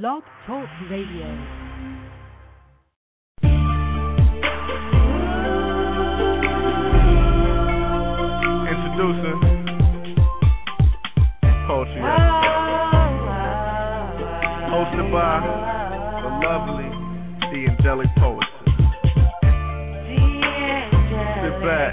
Blog Talk Radio. Introducing Poetry Hosted by the lovely, the angelic poetess. Sit back,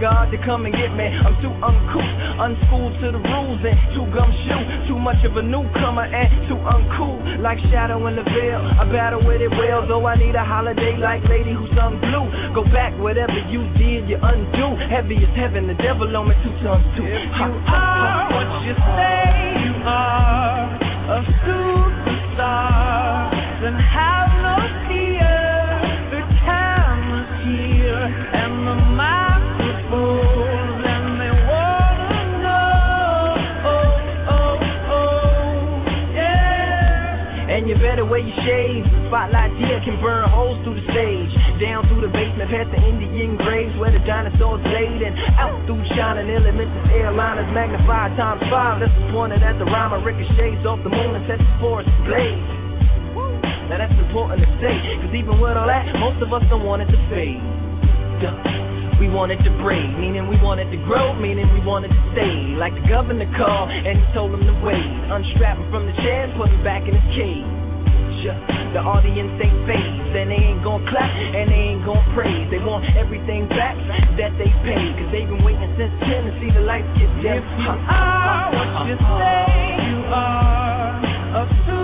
God to come and get me. I'm too uncouth, unschooled to the rules, and too gumshoe. Too much of a newcomer and too uncool, like shadow in the veil. I battle with it well, though I need a holiday like lady who sung blue. Go back, whatever you did, you undo. Heavy as heaven, the devil on me two tons too. If you are what you say you are, a superstar, then have shades. The spotlight here can burn holes through the stage. Down through the basement, past the Indian graves where the dinosaurs laid. And out through shining elements, airliners magnified times five. That's pointed at the rhyme ricochets off the moon and sets the forest ablaze. Now that's important to say, cause even with all that, most of us don't want it to fade. Duh. We wanted to break, meaning we wanted to grow, meaning we wanted to stay. Like the governor called and he told him to wait. Unstrap him from the chair and put him back in his cage. Yeah. The audience ain't phased, and they ain't gon' clap, and they ain't gon' praise. They want everything back that they paid, cause they've been waiting since 10 to see the lights get dim. If you are what you say you are,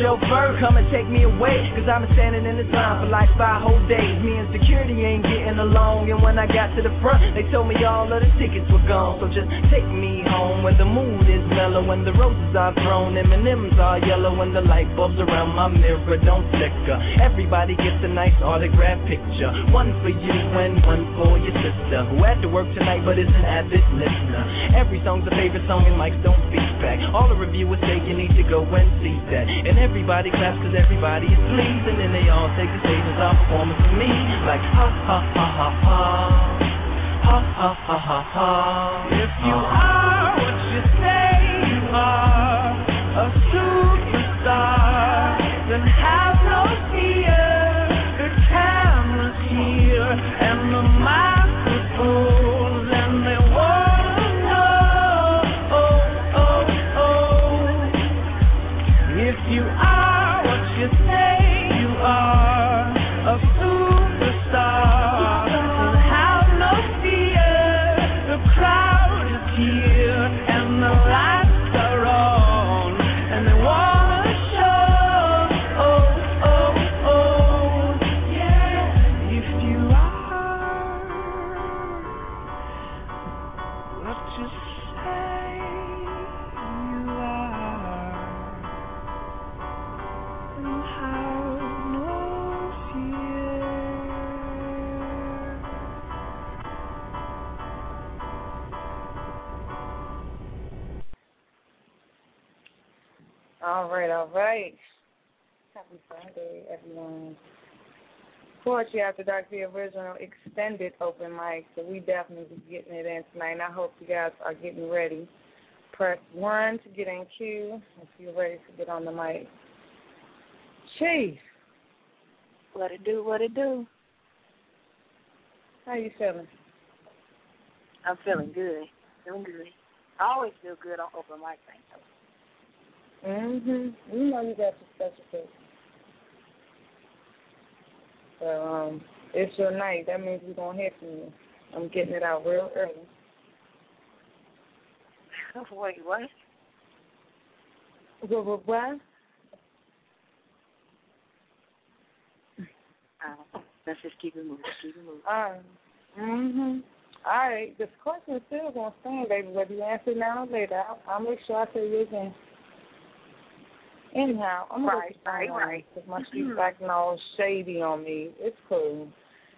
Chauffeur, come and take me away. Cause I've been standing in this line for like five whole days. Me and security ain't getting along. And when I got to the front, they told me all of the tickets were gone. So just take me home when the mood is mellow. When the roses are thrown, M&M's are yellow. When the light bulbs around my mirror don't flicker. Everybody gets a nice autograph picture. One for you and one for your sister. Who had to work tonight but is an avid listener. Every song's a favorite song and mics don't speak back. All the reviewers say you need to go and see that. And everybody claps cause everybody is pleased. And then they all take the stage and start performing for me. Like ha ha ha ha ha. Ha ha ha ha ha. If you are what you say you are, Everyone. Poetry After Dark, the original extended open mic, so we definitely be getting it in tonight. And I hope you guys are getting ready. Press one to get in queue if you're ready to get on the mic. Chief, What it do, what it do. how you feeling? I'm feeling good. Feeling good. I always feel good on open mic night. Mhm. You know you got your special place. So um, it's your night. That means we're gonna hear from you. I'm getting it out real early. Wait, what? What? What? what? Uh, let's just keep it moving. Keep it moving. Um, mhm. All right. This question is still gonna stand, baby. Whether you answer now or later, I'll, I'll make sure I say you again. Anyhow, I'm gonna Right, go right, right. Because my mm-hmm. street's acting all shady on me. It's cool.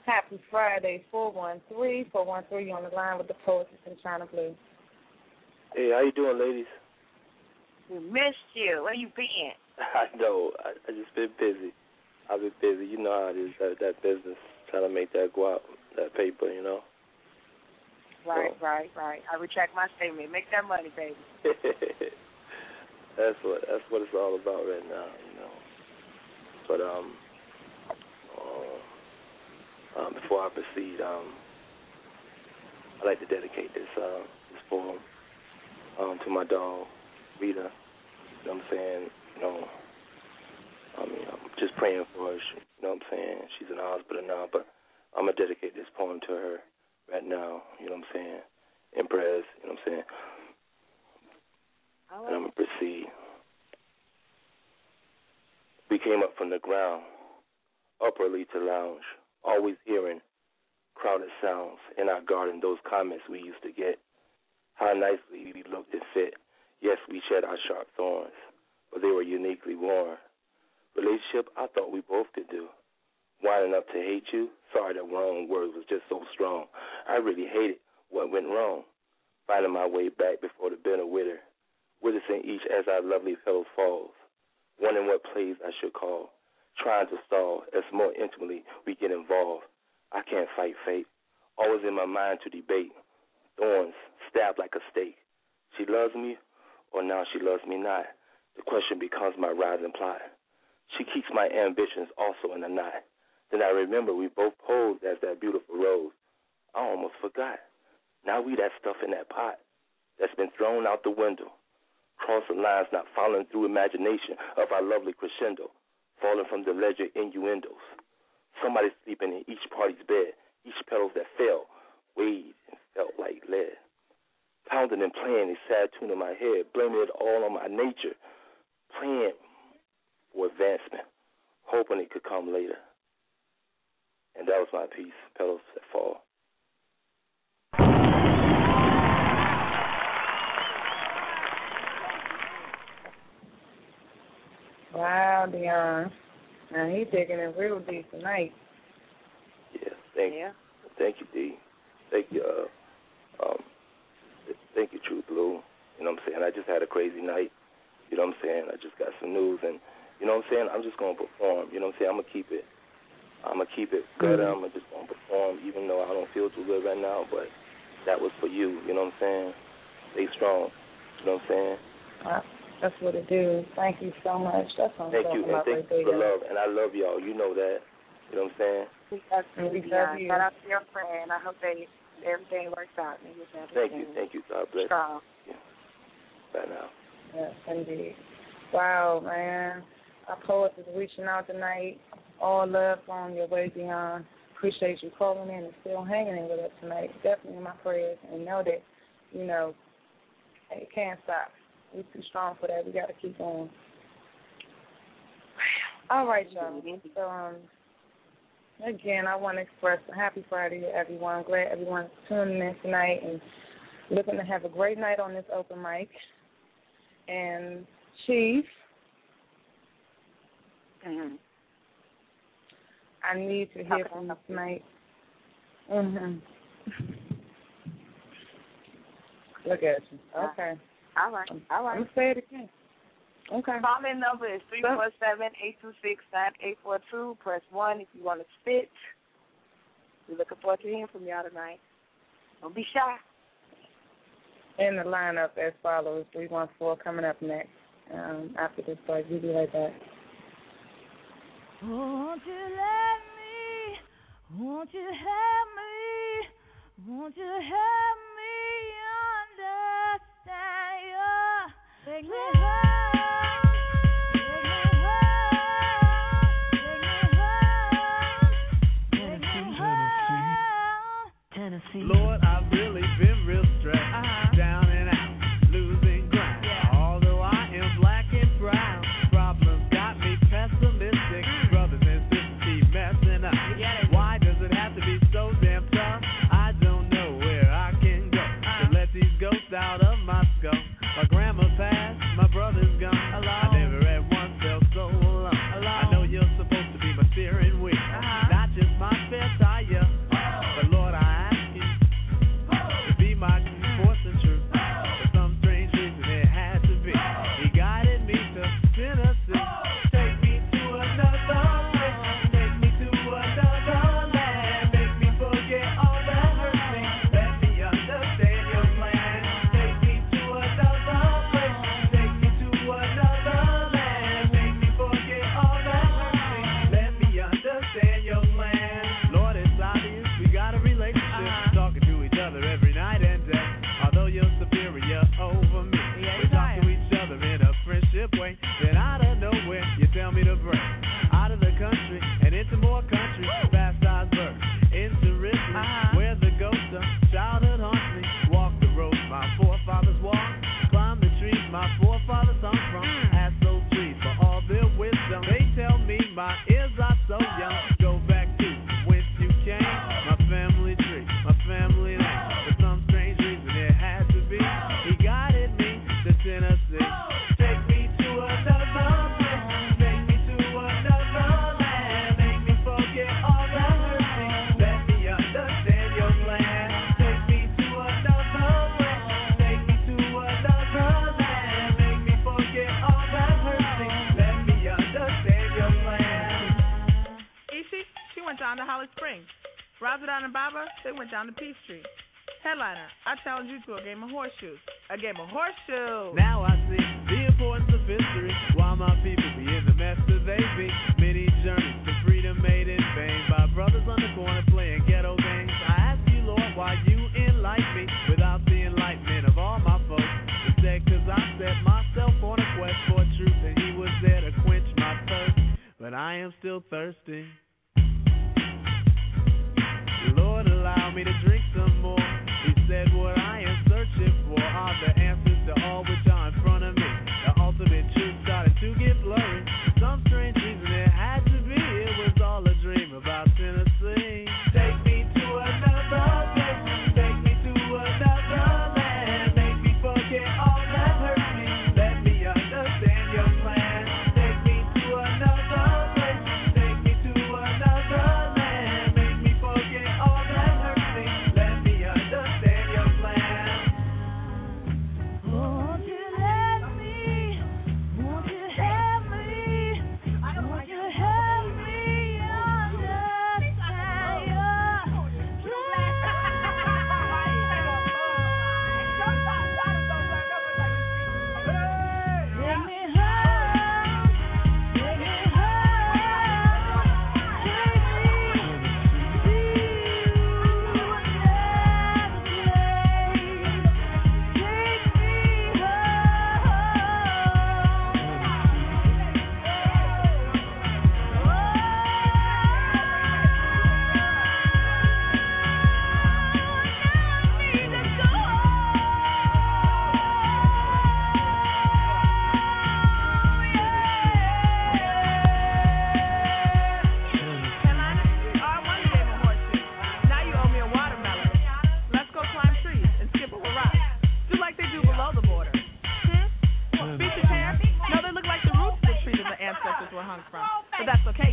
Happy Friday, four one three four one three. You on the line with the poetess and Chyna Blue. Hey, how you doing, ladies? We missed you. Where you been? I know. I, I just been busy. I've been busy. You know how it is that that business trying to make that go out, that paper. You know. Right, right, right. I retract my statement. Make that money, baby. that's what that's what it's all about right now. You know. But um, uh, um, before I proceed, um, I'd like to dedicate this uh, this poem um, to my dog, Rita. You know what I'm saying? You know, I mean, I'm just praying for her. She, you know what I'm saying? She's in the hospital now, but I'm gonna dedicate this poem to her right now. You know what I'm saying? In prayers. You know what I'm saying? All And I'm going to proceed. We came up from the ground, upperly to lounge, always hearing crowded sounds in our garden. Those comments we used to get. How nicely we looked and fit. Yes, we shed our sharp thorns, but they were uniquely worn. Relationship, I thought we both could do. Winding up to hate you, sorry that wrong word was just so strong. I really hated what went wrong. Finding my way back before the bitter winter, witnessing each as our lovely fellow falls, wondering what plays I should call, trying to stall as more intimately we get involved. I can't fight fate, always in my mind to debate. Thorns stabbed like a stake. She loves me, or now she loves me not. The question becomes my rising plot. She keeps my ambitions also in a knot. Then I remember we both posed as that beautiful rose. I almost forgot. Now we that stuff in that pot that's been thrown out the window. Cross the lines not following through imagination of our lovely crescendo, falling from the ledger innuendos. Somebody sleeping in each party's bed, each petals that fell, weighed and felt like lead. Pounding and playing a sad tune in my head, blaming it all on my nature, praying for advancement, hoping it could come later. And that was my piece, Petals That Fall. Wow, Dion. Now he taking it real deep tonight. Yeah, thank Yeah. you, thank you, D. Thank you, uh, um, thank you, True Blue. You know what I'm saying? I just had a crazy night. You know what I'm saying? I just got some news, and you know what I'm saying? I'm just gonna perform. You know what I'm saying? I'm gonna keep it. I'm gonna keep it good. Mhm. I'm just gonna perform, even though I don't feel too good right now. But that was for you. You know what I'm saying? Stay strong. You know what I'm saying? That's what it do. Thank you so much. That's what I'm Thank talking you, and thank right you for the there. love, and I love y'all. You know that. You know what I'm saying? We love you, We love you. Shout out to your friend. I hope they everything works out. And you have Thank you, everything thank you. God bless. strong. Yeah. Bye now. Yes, indeed. Wow, man. Our poets is reaching out tonight. All love on your way, Dion. Appreciate you calling in and still hanging in with us tonight. Definitely my prayers. And know that, you know, it can't stop. We're too strong for that. We got to keep on. All right, y'all. So, um, again, I want to express a happy Friday to everyone. I'm glad everyone's tuning in tonight and looking to have a great night on this open mic. And Chief, Mm-hmm. I need to hear from you tonight. Mm-hmm. Look at you. Okay. All right. All right. I'm gonna say it again. Okay. Call in number is three four seven eight two six nine eight four two. Press one if you want to spit. We're looking forward to hearing from y'all tonight. Don't be shy. In the lineup as follows: three one four coming up next. Um, after this break, we'll be right back. Won't you let me? Won't you help me? Won't you help me Lord, challenge you to a game of horseshoes. A game of horseshoes. Now I see the importance of history. Why my people be in the mess that they be. Many journeys to freedom made in vain by brothers on the corner playing ghetto games. I ask you, Lord, why you enlighten me without the enlightenment of all my folks. He said, cause I set myself on a quest for truth and he was there to quench my thirst. But I am still thirsty. Lord, allow me to drink some more. Said, What I am searching for. Are the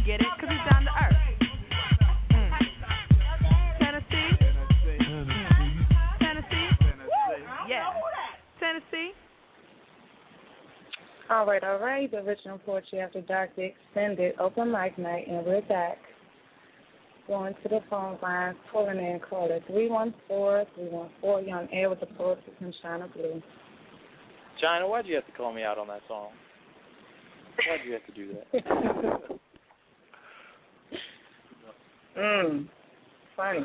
get it? Because he's down to earth. Mm. Tennessee? Tennessee? Yeah. Tennessee? All right, all right. The original poetry after dark, the extended open mic night, and we're back. Going to the phone lines, calling in caller 314-314. You're on air with the poetry from Chyna Blue. Chyna, why'd you have to call me out on that song? Why'd you have to do that? Mmm. Funny.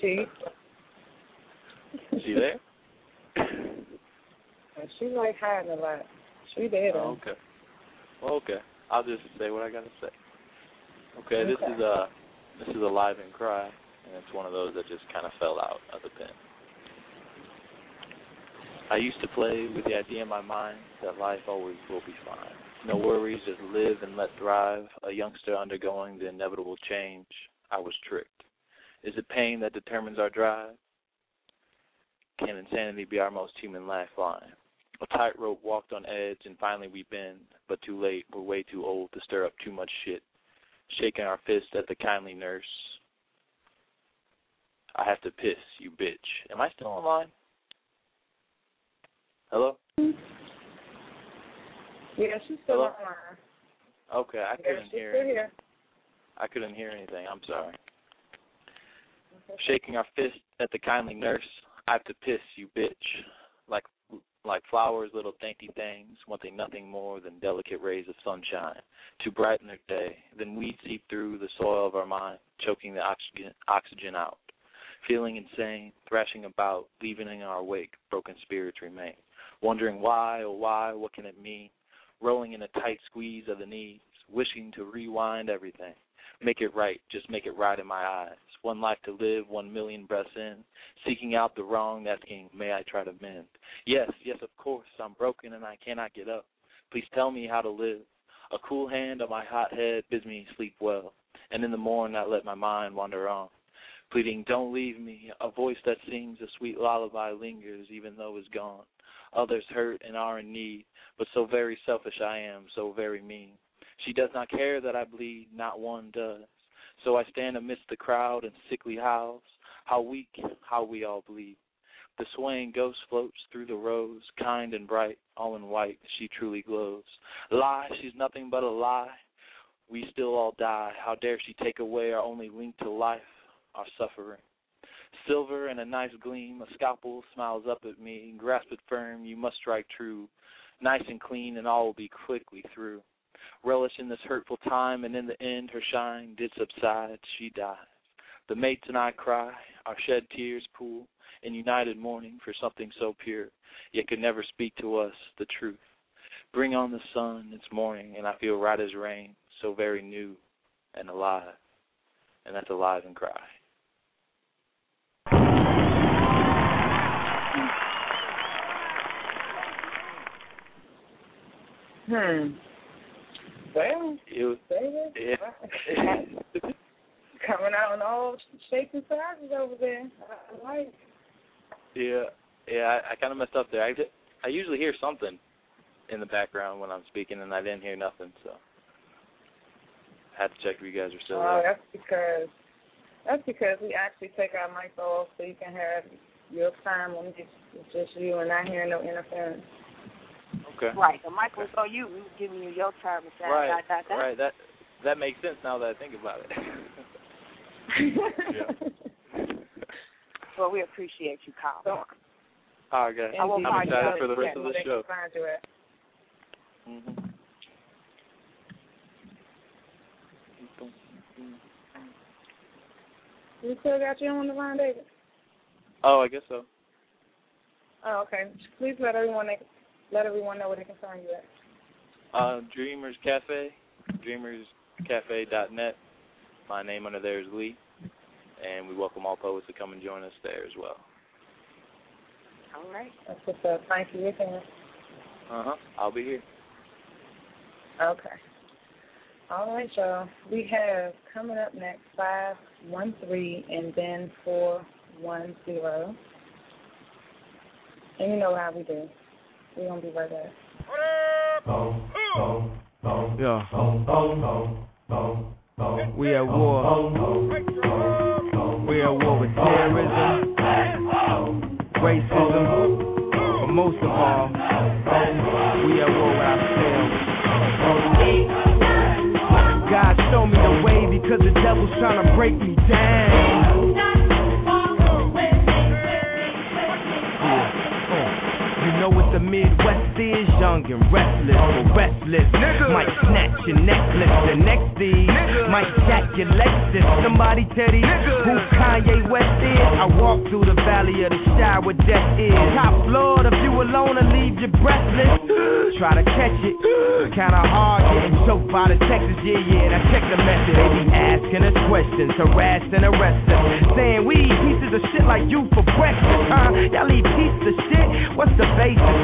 She, She there? she like hiding a lot. She there Oh, though. okay. Well, okay. I'll just say what I gotta say. Okay, this is a this is a live and cry, and it's one of those that just kind of fell out of the pen. I used to play with the idea in my mind that life always will be fine. No worries, just live and let thrive. A youngster undergoing the inevitable change. I was tricked. Is it pain that determines our drive? Can insanity be our most human lifeline? A tightrope walked on edge, and finally we bend, but too late. We're way too old to stir up too much shit. Shaking our fist at the kindly nurse. I have to piss, you bitch. Am I still online? Hello? Yeah, she's still Hello? online. Okay, I Yeah, couldn't she's hear. still here. I couldn't hear anything. I'm sorry. Shaking our fist at the kindly nurse. I have to piss, you bitch. Like like flowers, little dainty things, wanting nothing more than delicate rays of sunshine to brighten their day. Then weeds seep through the soil of our mind, choking the oxygen oxygen out. Feeling insane, thrashing about, leaving in our wake, broken spirits remain. Wondering why, oh why, what can it mean? Rolling in a tight squeeze of the knees, wishing to rewind everything. Make it right, just make it right in my eyes. One life to live, one million breaths in, seeking out the wrong, asking, may I try to mend? Yes, yes, of course, I'm broken and I cannot get up. Please tell me how to live. A cool hand on my hot head bids me sleep well, and in the morn not let my mind wander on. Pleading, don't leave me. A voice that sings a sweet lullaby lingers even though it's gone. Others hurt and are in need, but so very selfish I am, so very mean. She does not care that I bleed, not one does. So I stand amidst the crowd and sickly howls. How weak, how we all bleed. The swaying ghost floats through the rows, kind and bright, all in white, she truly glows. Lie, she's nothing but a lie. We still all die. How dare she take away our only link to life, our suffering? Silver and a nice gleam, a scalpel smiles up at me. Grasp it firm, you must strike true. Nice and clean, and all will be quickly through. Relish in this hurtful time, and in the end her shine did subside, she dies. The mates and I cry, our shed tears pool, in united mourning for something so pure, yet could never speak to us the truth. Bring on the sun, it's morning, and I feel right as rain, so very new and alive, and that's alive and cry. Hmm. Well, It baby, yeah. coming out in all shapes and sizes over there. I like. Yeah, yeah, I, I kind of messed up there. I did, I usually hear something in the background when I'm speaking, and I didn't hear nothing, so I had to check if you guys are still Oh, there. that's because that's because we actually take our mics off so you can have your time when it's just you and not hearing no interference. Okay. Right. The mic was on you. We was giving you your turn to say Right, dot, dot, dot. right. That that makes sense now that I think about it. Well, we appreciate you calling. All right, guys. I will I'm you excited for the at rest of the show. can find mm-hmm. you at. We still got you on the line, David. Oh, I guess so. Oh, okay. Please let everyone let everyone know where they can find you at. Uh, Dreamers Cafe, dreamerscafe.net. My name under there is Lee, and we welcome all poets to come and join us there as well. All right. That's what's up. Thank you again. Uh huh. I'll be here. Okay. All right, y'all. We have coming up next five one three and then four one zero. And you know how we do. We're gonna be right back. Yeah. We at war. We at war with terrorism, racism, but most of all, we at war with ourselves. God show me the way because the devil's trying to break me down. Yeah. Uh, You know what the Midwest is, young and restless, or restless. Might snatch your necklace, the next thing might jack your Lexus. Somebody tell these who Kanye West is. I walk through the valley of the shadow where death is. Top floor, if you alone and leave you breathless. Try to catch it, kinda hard getting choked by the Texas. Yeah, yeah, now check the message. They be asking us questions, harassed and arrested, saying we eat pieces of shit like you for breakfast, huh? Y'all eat pieces of shit. What's the basis?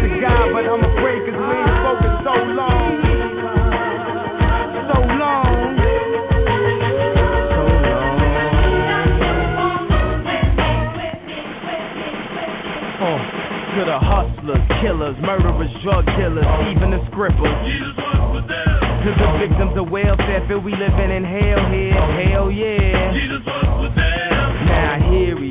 God, but I'm afraid cause we ain't spoken so long. So long. So long. Uh, to the hustlers, killers, murderers, drug dealers, even the scribbles. To the victims of welfare, feel we living in hell here, hell yeah. Now hear he,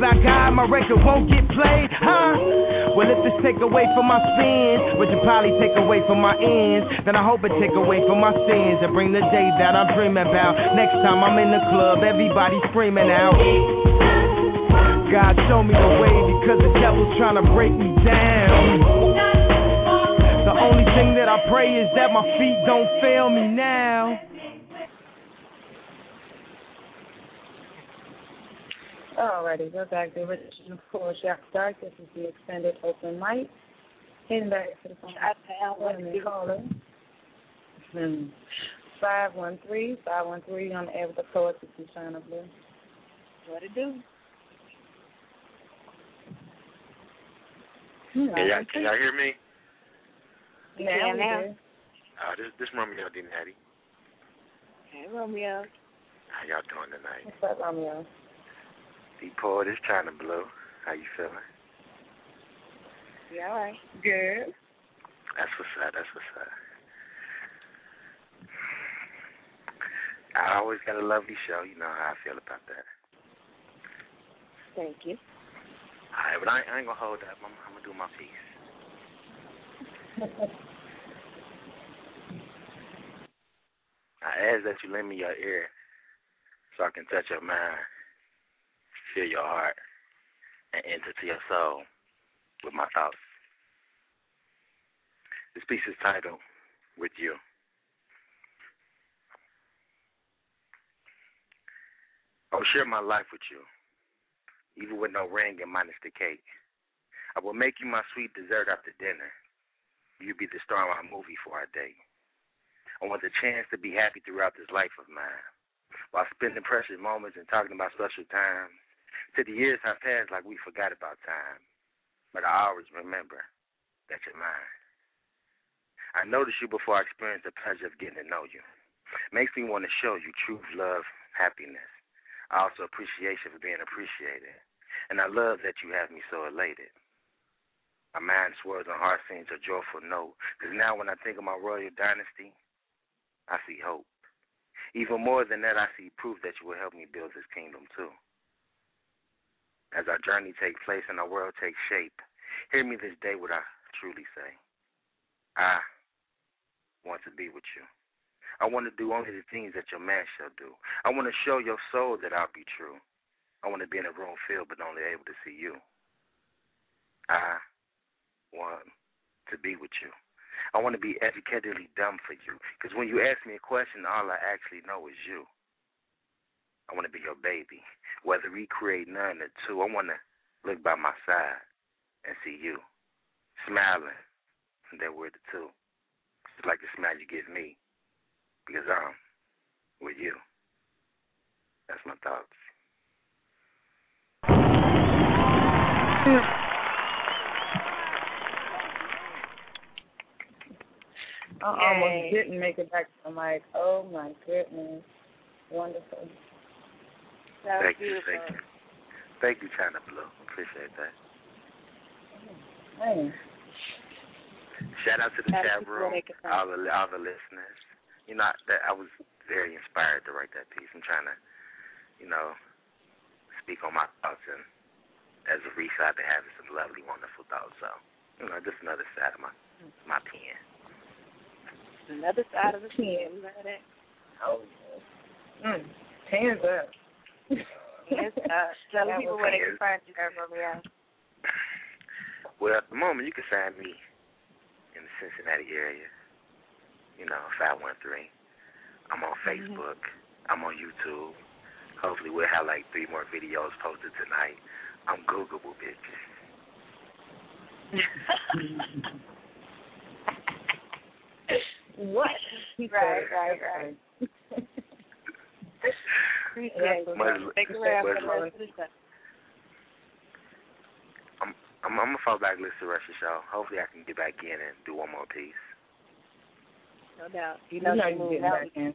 God, my record won't get played, huh? Well, if this take away from my sins, which will probably take away from my ends, then I hope it take away from my sins and bring the day that I'm dreaming about. Next time I'm in the club, everybody screaming out. God, show me the way because the devil's trying to break me down. The only thing that I pray is that my feet don't fail me now. Alrighty, we're back. The original Four After Dark. This is the extended open mic. Heading back to the phone. I tell what Wait a to minute, do. caller. Hmm. Five one three five one three on the air with the poetry from Chyna Blue. What it do? Hmm. Can y'all, can y'all hear me? You Now can we now. do. Uh, this this Romeo D Natty. Hey, Romeo. How y'all doing tonight? What's up, Romeo? The poet is Chyna Blue. How you feeling? You all right? Good. That's what's up. That's what's up. I always got a lovely show. You know how I feel about that. Thank you. All right, but I, I ain't gonna hold up. I'm, I'm gonna do my piece. I ask that you lend me your ear so I can touch your mind, feel your heart, and enter to your soul with my thoughts. This piece is titled With You. I will share my life with you, even with no ring and minus the cake. I will make you my sweet dessert after dinner. You'll be the star of my movie for our date. I want the chance to be happy throughout this life of mine, while spending precious moments and talking about special times. To the years have passed like we forgot about time, but I always remember that you're mine. I noticed you before I experienced the pleasure of getting to know you. Makes me want to show you truth, love, happiness. Also appreciation for being appreciated. And I love that you have me so elated. My mind swirls and heart sings a joyful note. Because now when I think of my royal dynasty, I see hope. Even more than that, I see proof that you will help me build this kingdom too. As our journey takes place and our world takes shape, hear me this day what I truly say. I want to be with you. I want to do only the things that your man shall do. I want to show your soul that I'll be true. I want to be in a room filled but only able to see you. I want to be with you. I want to be educatedly dumb for you. Because when you ask me a question, all I actually know is you. I want to be your baby. Whether we create none or two, I want to look by my side and see you smiling. And that we're the two. Just like the smile you give me because I'm with you. That's my thoughts. I almost didn't make it back to the mic. Oh my goodness. Wonderful. That thank you, beautiful. thank you. Thank you, Chyna Blue. Appreciate that. Man. Shout out to the Shout out chat to room, all the all the listeners. You know, that I was very inspired to write that piece. I'm trying to, you know, speak on my thoughts and as a reef I've been having some lovely, wonderful thoughts. So, you know, just another side of my my pen. Another side of the pen. You know that? Oh. Mm. Hands up. Yes, uh, tell people where they can find you Romeo. Well, at the moment, you can find me in the Cincinnati area. You know, 513. I'm on Facebook. I'm on YouTube. Hopefully, we'll have like three more videos posted tonight. I'm Googleable, bitch. what? Right, right, right. Appreciate it. Much- Thank you for much- the rest of the show. I'm, I'm I'm gonna fall back and listen to the rest of the show. Hopefully, I can get back in and do one more piece. No doubt. You You know, know she you moved getting back mountains. in.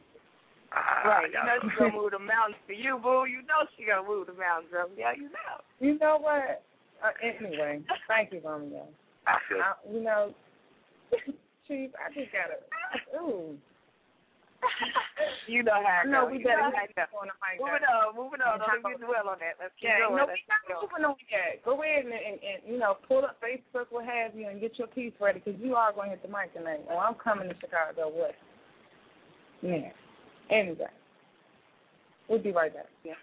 Ah, Right. You know know. she's gonna move the mountains for you, boo. You know she gonna move the mountains, Romeo. You know. You know what? Uh, anyway, thank you, Romeo. I feel I, you know, Chief, I just gotta. Ooh. You know how No, we You better how it get goes. on the mic. Moving on, moving on. Don't even dwell on that. Let's keep Yeah, going. no, we're not moving on yet. Go ahead and, and, and you know pull up Facebook, what have you, and get your piece ready because you are going to hit the mic tonight. Oh, I'm coming to Chicago. What? Yeah. Anyway, we'll be right back. Yeah.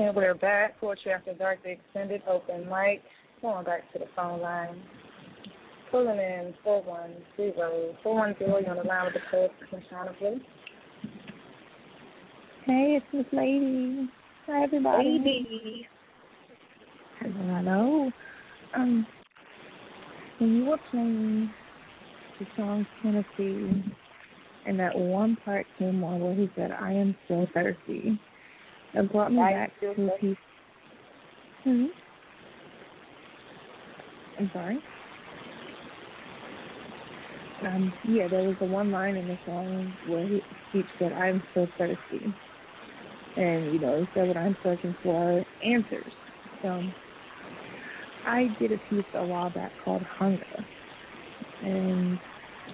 And we're back. Poetry After Dark, the extended open mic. Going back to the phone line. Pulling in 410. 410, you're on the line with the poet, Conchana, please. Hey, it's Miss Lady. Hi, everybody. Lady. Hello. Um, when you were playing the song Tennessee, and that one part came on where he said, I am so thirsty, it brought me I back to a piece. Hmm? I'm sorry? Um, yeah, there was a one line in the song where he, he said, I'm so thirsty. And, you know, he said what I'm searching for answers. So I did a piece a while back called Hunger. And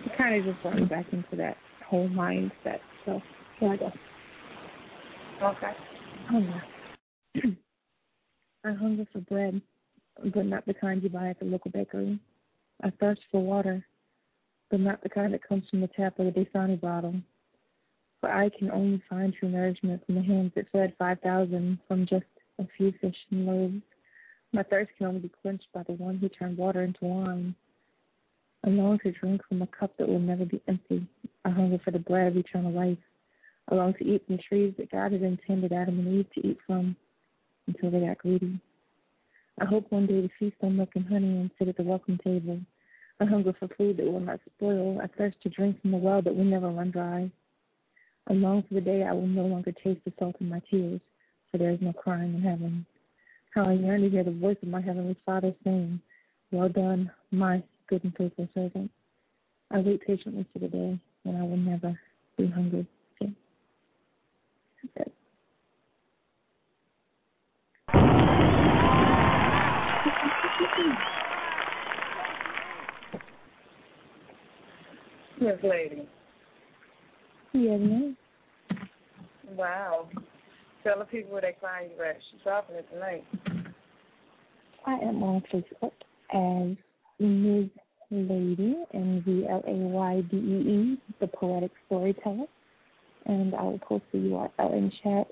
it kind of just brought me back into that whole mindset. So here I go. Okay. Oh, I hunger for bread, but not the kind you buy at the local bakery. I thirst for water, but not the kind that comes from the tap or the Dasani bottle. For I can only find true nourishment from the hands that fed 5,000 from just a few fish and loaves. My thirst can only be quenched by the one who turned water into wine. I long to drink from a cup that will never be empty. I hunger for the bread of eternal life. I long to eat from trees that God had intended Adam and Eve to eat from until they got greedy. I hope one day to feast on milk and honey and sit at the welcome table. I hunger for food that will not spoil. I thirst to drink from the well that will never run dry. I long for the day I will no longer taste the salt in my tears, for there is no crying in heaven. How I yearn to hear the voice of my heavenly Father saying, Well done, my good and faithful servant. I wait patiently for the day when I will never be hungry Miss Lady. Yes, ma'am. Wow. Tell the people where they find you at. She's dropping it tonight. I am on Facebook as Ms. Lady, M V L A Y D E E, the poetic storyteller. And I will post the URL in chat.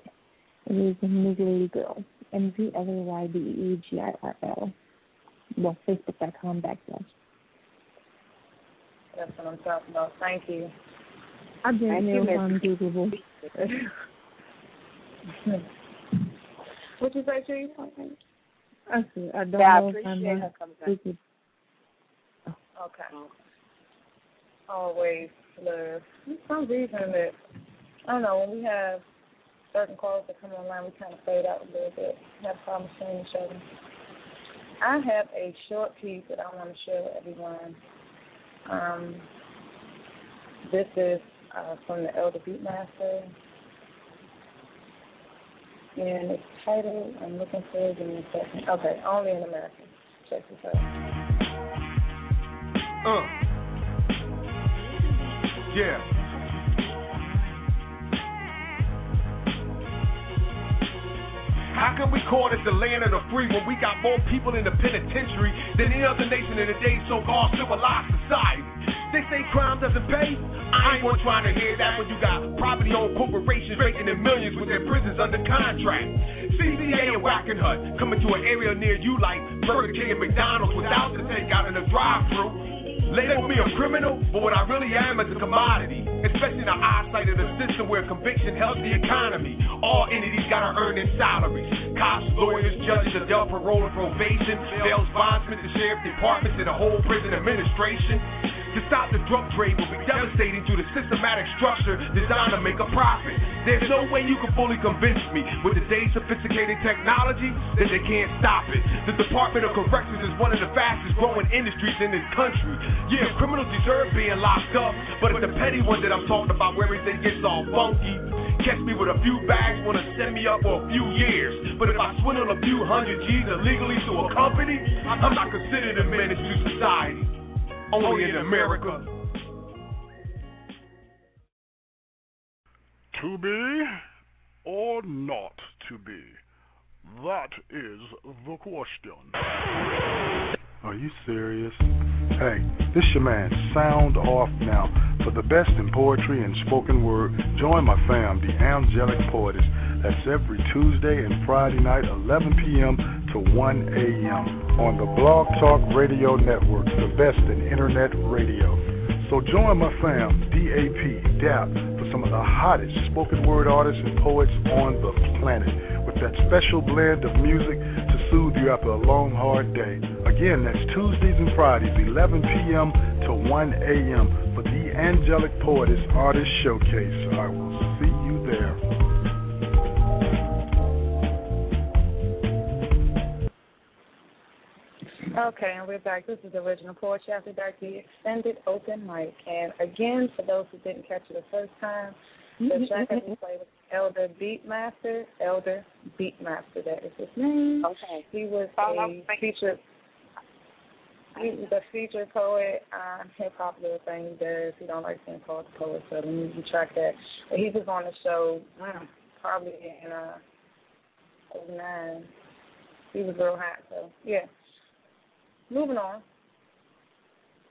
It is Ms. Lady Girl, M V L A Y D E G I R L. Well, Facebook.com backslash. That's what I'm talking about. Thank you. I didn't Thank know you, if I'm Miss. Googleable. what you say, Chief? I see. I don't Yeah, I know if I'm her coming back. Okay. Always love. For some reason that I don't know when we have certain calls that come online, we kind of fade out a little bit. Have problems seeing each other. I have a short piece that I want to share with everyone. Um, this is uh, from the Elder Beatmaster, and it's titled. I'm looking for it. Me a second. Okay, only in America. Check this out. Uh. Yeah. How can we call it the land of the free when we got more people in the penitentiary than any other nation in today's so-called civilized society? They say crime doesn't pay. I ain't one trying to hear that when you got property-owned corporations making in millions with their prisons under contract. CCA and Wackenhut coming to an area near you like Burger King and McDonald's without the takeout in the drive-through. Label me a criminal, but what I really am is a commodity. Especially in the eyesight of the system where conviction helps the economy. All entities gotta earn their salaries. Cops, lawyers, judges, adult parole and probation, bails, bondsmen, the sheriff departments, and the whole prison administration. To stop the drug trade will be devastating due the systematic structure designed to make a profit. There's no way you can fully convince me with today's sophisticated technology that they can't stop it. The Department of Corrections is one of the fastest growing industries in this country. Yeah, criminals deserve being locked up, but it's the petty one that I'm talking about where everything gets all funky. Catch me with a few bags, wanna send me up for a few years. But if I swindle a few hundred G's illegally to a company, I'm not considered a menace to society. Only in America. To be or not to be? That is the question. Are you serious? Hey, this your man, Sound Off Now. For the best in poetry and spoken word, join my fam, the Angelic Poetess. That's every Tuesday and Friday night, 11 p.m. to 1 a.m. on the Blog Talk Radio Network, the best in internet radio. So join my fam, DAP, DAP, for some of the hottest spoken word artists and poets on the planet, with that special blend of music to soothe you after a long, hard day. Again, that's Tuesdays and Fridays, 11 p.m. to 1 a.m. for the Angelic Poetess Artist Showcase. Okay, and we're back. This is the original Poetry After Dark, the extended open mic. And again, for those who didn't catch it the first time, the track that we played was Elder Beatmaster. Elder Beatmaster, that is his name. Okay. He was Follow a featured. He was a featured poet on Hip Hop Little Thing He Does. He don't like being called a poet, so let me retract that. But he was on the show mm, probably in uh, 09. He was real hot, so yeah. Moving on.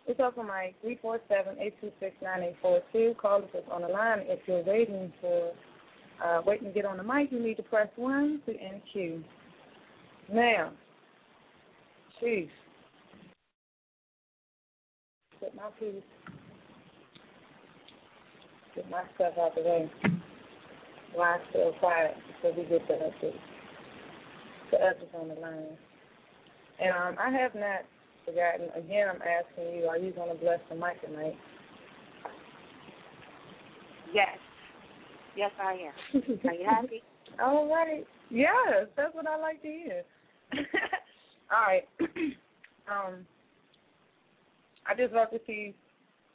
It's open mic three four seven eight two six nine eight four two. Call us on the line if you're waiting for uh waiting to get on the mic, you need to press one to end queue. Now, Chief. Get my piece. Get my stuff out of the way. Why still quiet So we get the the the others on the line. And um, I have not forgotten. Again, I'm asking you: Are you going to bless the mic tonight? Yes. Yes, I am. Are you happy? All right. Yes, that's what I like to hear. All right. um, I just wrote this piece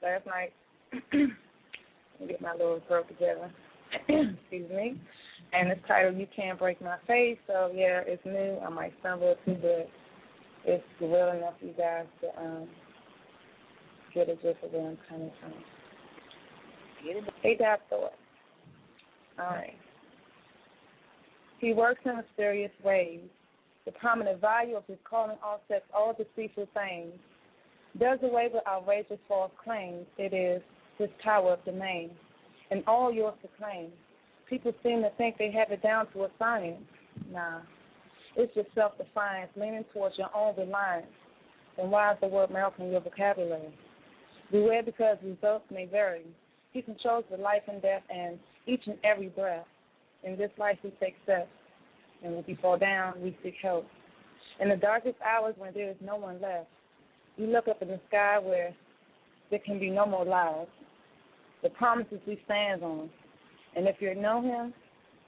last night. Get my little throat together. Excuse me. And it's titled "You Can't Break My Faith." So yeah, it's new. I might stumble too, but it's real enough for you guys to um get a gist of where I'm coming from. Hey, Dad Thor. All right. He works in mysterious ways. The prominent value of his calling offsets all deceitful things. Does away with outrageous false claims. It is his power of domain, and all yours to claim. People seem to think they have it down to a science. Nah, it's your self-defiance, leaning towards your own reliance. Then why is the word melt in your vocabulary? Beware because results may vary. He controls the life and death and each and every breath. In this life we take steps, and when we fall down, we seek help. In the darkest hours when there is no one left, you look up in the sky where there can be no more lies. The promises we stand on, and if you know Him,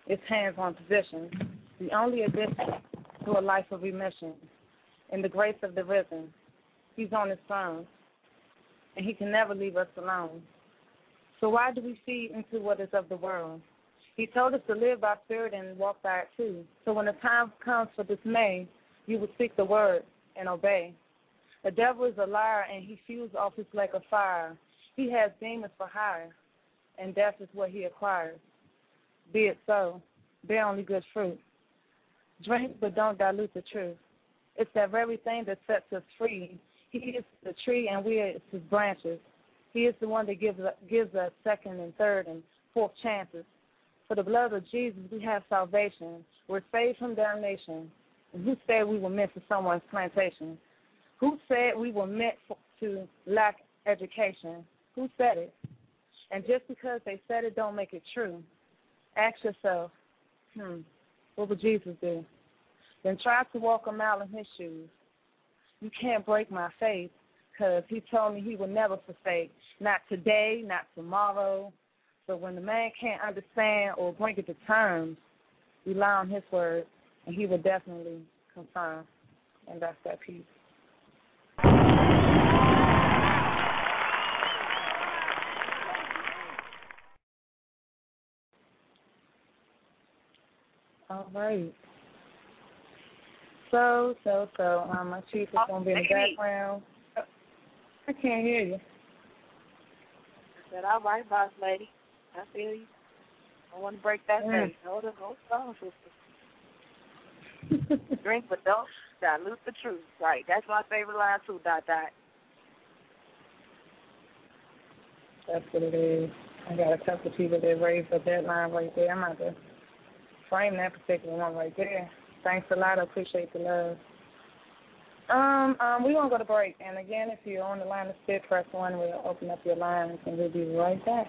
it's hands-on position. The only addition to a life of remission. In the grace of the risen, He's on His throne, and He can never leave us alone. So why do we feed into what is of the world? He told us to live by spirit and walk by it too. So when the time comes for dismay, you will speak the word and obey. The devil is a liar and he fuels off his lake of fire. He has demons for hire, and death is what he acquires. Be it so. Bear only good fruit. Drink, but don't dilute the truth. It's that very thing that sets us free. He is the tree, and we are his branches. He is the one that gives gives us second and third and fourth chances. For the blood of Jesus, we have salvation. We're saved from damnation. Who said we were meant for someone's plantation? Who said we were meant for, to lack education? Who said it? And just because they said it, don't make it true. Ask yourself, hmm, what would Jesus do? Then try to walk a mile in his shoes. You can't break my faith because he told me he would never forsake. Not today, not tomorrow. So when the man can't understand or bring it to terms, rely on his word, and he will definitely confirm. And that's that piece. Right. So, so, so, um, my chief is going to be in the background. I can't hear you. I said, all right, boss lady. I feel you. I want to break that Mm. face. Hold it, hold on, sister. Drink, but don't dilute the truth. Right. That's my favorite line, too, dot, dot. That's what it is. I got a couple of people that raised up that line right there. I'm about to frame that particular one right there. Thanks a lot. I appreciate the love. Um, um, we're gonna go to break, and again, if you're on the line to spit, press one. We'll open up your lines, and we'll be right back.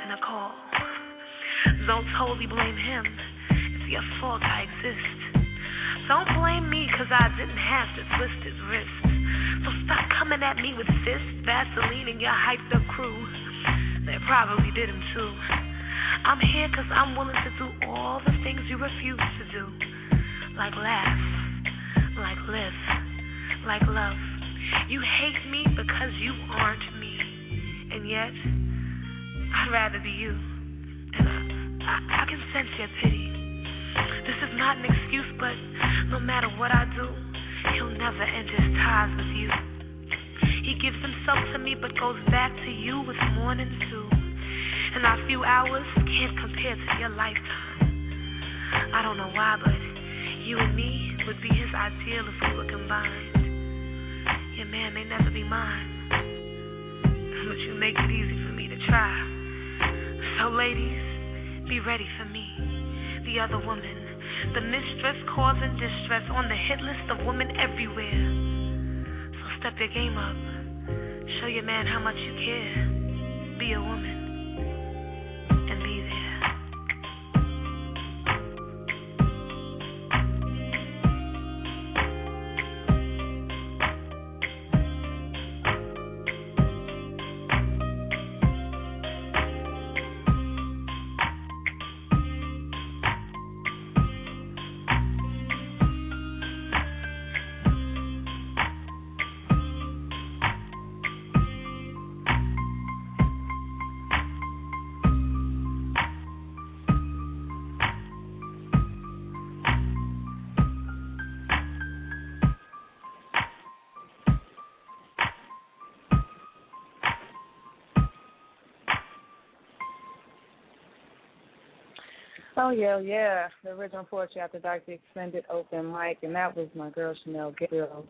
He's gonna call. Don't totally blame him. It's your fault I exist. Don't blame me cause I didn't have to twist his wrist. So stop coming at me with fists, Vaseline, and your hyped up crew. They probably did him too. I'm here cause I'm willing to do all the things you refuse to do. Like laugh, like live, like love. You hate me because you aren't me. And yet, I'd rather be you. And I, I, can sense your pity. This is not an excuse, but no matter what I do, he'll never end his ties with you. He gives himself to me, but goes back to you with morning too. And our few hours can't compare to your lifetime. I don't know why, but you and me would be his ideal if we were combined. Your man may never be mine, but you make it easy for me to try. So, ladies, be ready for me, the other woman, the mistress causing distress on the hit list of women everywhere. So, step your game up. Show your man how much you care. Be a woman. Oh yeah, yeah. The original poetry after Dark the extended open mic, and that was my girl Chanel Gabriel.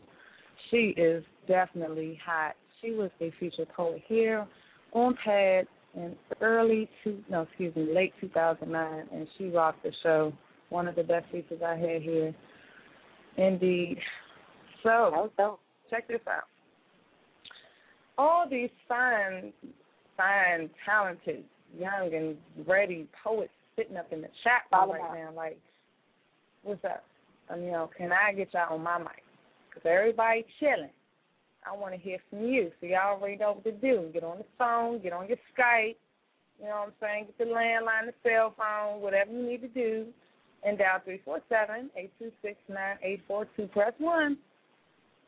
She is definitely hot. She was a featured poet here on Pad in early two no, excuse me, late two thousand nine and she rocked the show. One of the best features I had here. Indeed. So check this out. All these fine, fine, talented, young and ready poets sitting up in the chat room right now. Like, what's up? Um, you know, can I get y'all on my mic? Because everybody chilling. I want to hear from you. So y'all already know what to do. Get on the phone, get on your Skype. You know what I'm saying? Get the landline, the cell phone, whatever you need to do. And dial three four seven eight two six nine eight four two. Press one.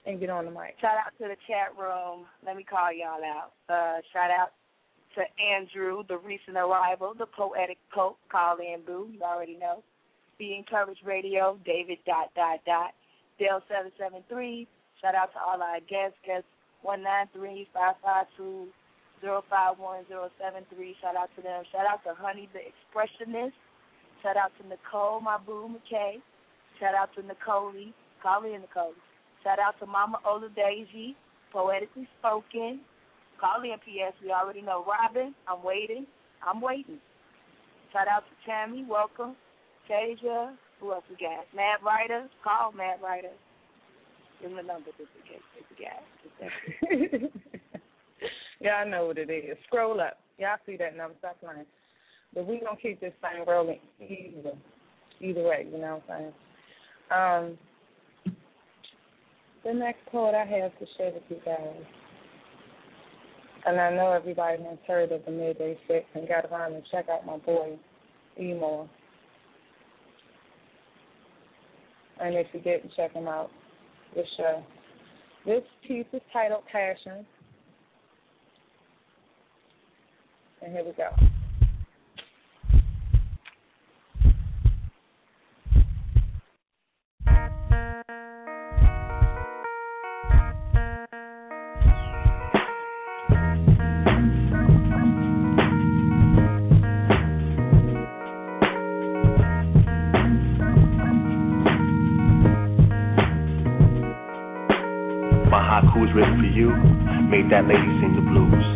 and get on the mic. Shout out to the chat room. Let me call y'all out. Uh, shout out to Andrew, the recent arrival, the poetic pope. Call in, boo. You already know. Be Encouraged Radio, David dot dot dot, Dale seven seven three. Shout out to all our guests, guests one nine three five five two zero five one zero seven three. Shout out to them. Shout out to Honey the Expressionist. Shout out to Nicole, my boo McKay. Shout out to Nicole. Call in Nicole. Shout out to Mama Ola Daisy, poetically spoken. Call in PS. We already know Robin. I'm waiting. I'm waiting. Shout out to Tammy. Welcome. Tasia. Who else we got? Mad Writer. Call Mad Writer. Give him the number just in case. A guy. Just that. Y'all know what it is. Scroll up. Y'all see that number. Stop lying. But we gonna keep this thing rolling either either way, you know what I'm saying? Um the next poet I have to share with you guys. And I know everybody has heard of the midday six and got around and check out my boy Emor. And if you didn't check him out, this show. This piece is titled Passion. And here we go. My haiku is written for you. Made that lady sing the blues.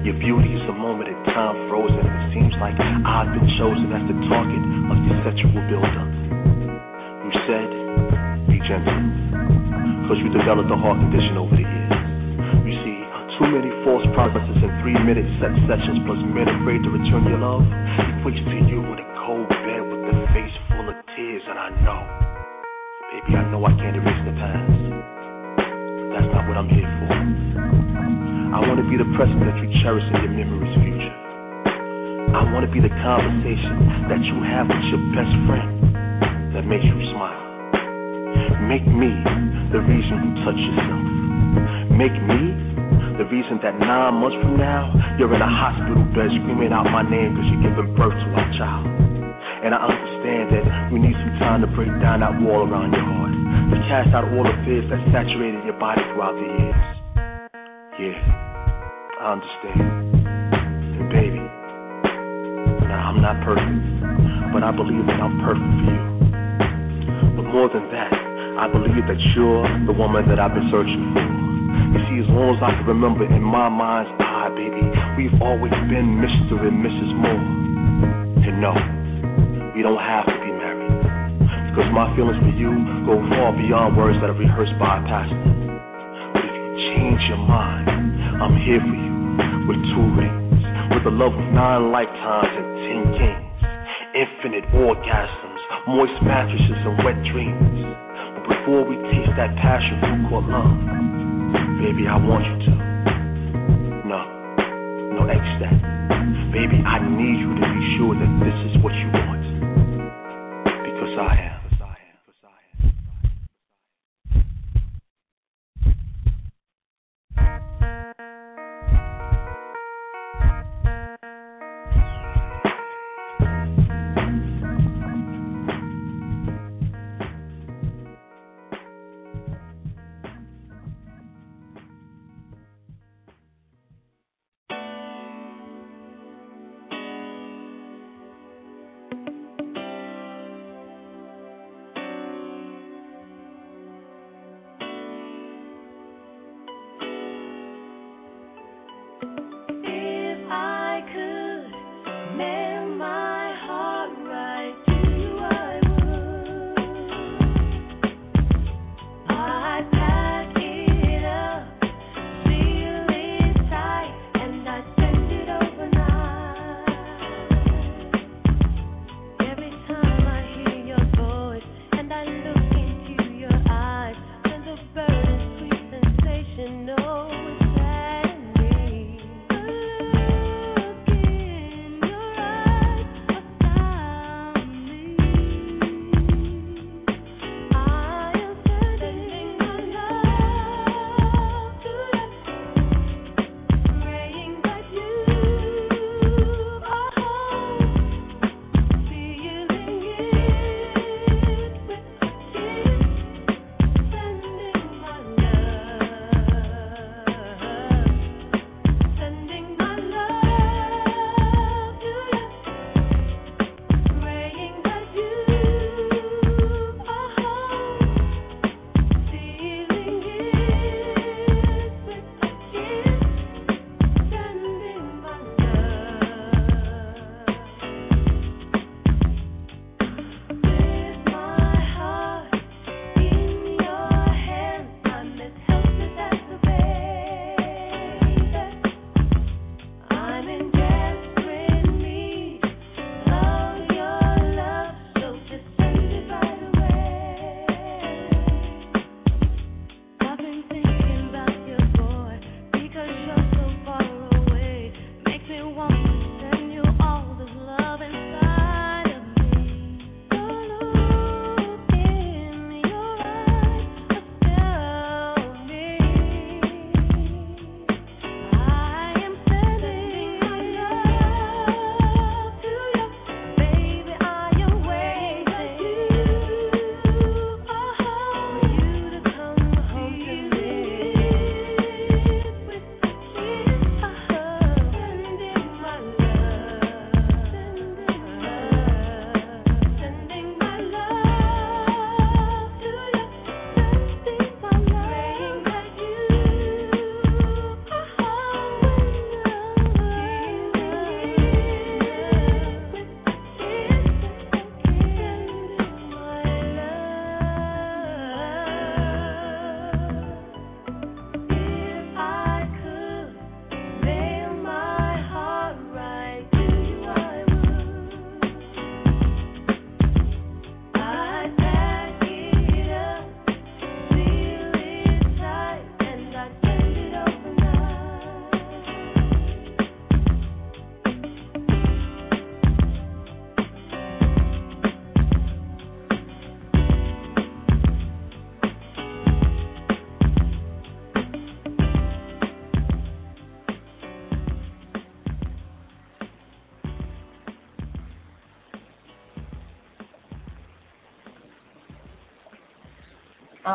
Your beauty is a moment in time frozen. It seems like I've been chosen as the target of your sexual buildup. You said, be gentle. Cause you developed a heart condition over the years. You see, too many false promises and three minute sex sessions plus men afraid to return your love equates to you in a cold bed with a face full of tears. And I know, baby, I know I can't erase the past. What I'm here for. I want to be the present that you cherish in your memory's future. I want to be the conversation that you have with your best friend that makes you smile. Make me the reason you touch yourself. Make me the reason that nine months from now you're in a hospital bed screaming out my name because you're giving birth to our child. And I understand that we need some time to break down that wall around your heart, to cast out all the fears that saturated your body throughout the years. Yeah, I understand. And baby, now I'm not perfect, but I believe that I'm perfect for you. But more than that, I believe that you're the woman that I've been searching for. You see, as long as I can remember in my mind's eye, baby, we've always been Mr. and Mrs. Moore. And no, we don't have to. Because my feelings for you go far beyond words that are rehearsed by a pastor. But if you change your mind, I'm here for you with two rings, with the love of nine lifetimes and ten kings, infinite orgasms, moist mattresses, and wet dreams. But before we taste that passion fruit called love, baby, I want you to. No, no that. Baby, I need you to be sure that this is what you want. Because I am.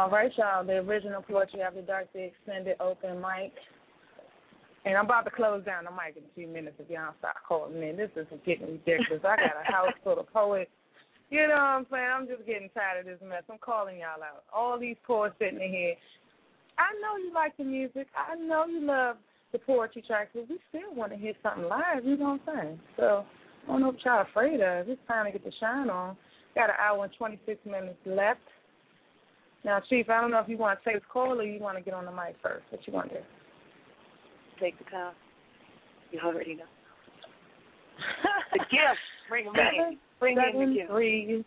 All right, y'all. The original Poetry After Dark, the extended open mic. And I'm about to close down the mic in a few minutes if y'all start calling in. This is getting ridiculous. I got a house full of poets. You know what I'm saying? I'm just getting tired of this mess. I'm calling y'all out. All these poets sitting in here. I know you like the music. I know you love the poetry tracks, but we still want to hear something live. You know what I'm saying? So I don't know what y'all afraid of. It's time to get the shine on. Got an hour and 26 minutes left. Now, Chief, I don't know if you want to take the call or you want to get on the mic first. What you want to do? Take the call. You already know. the gift. Bring them in. Bring in the seven gift. three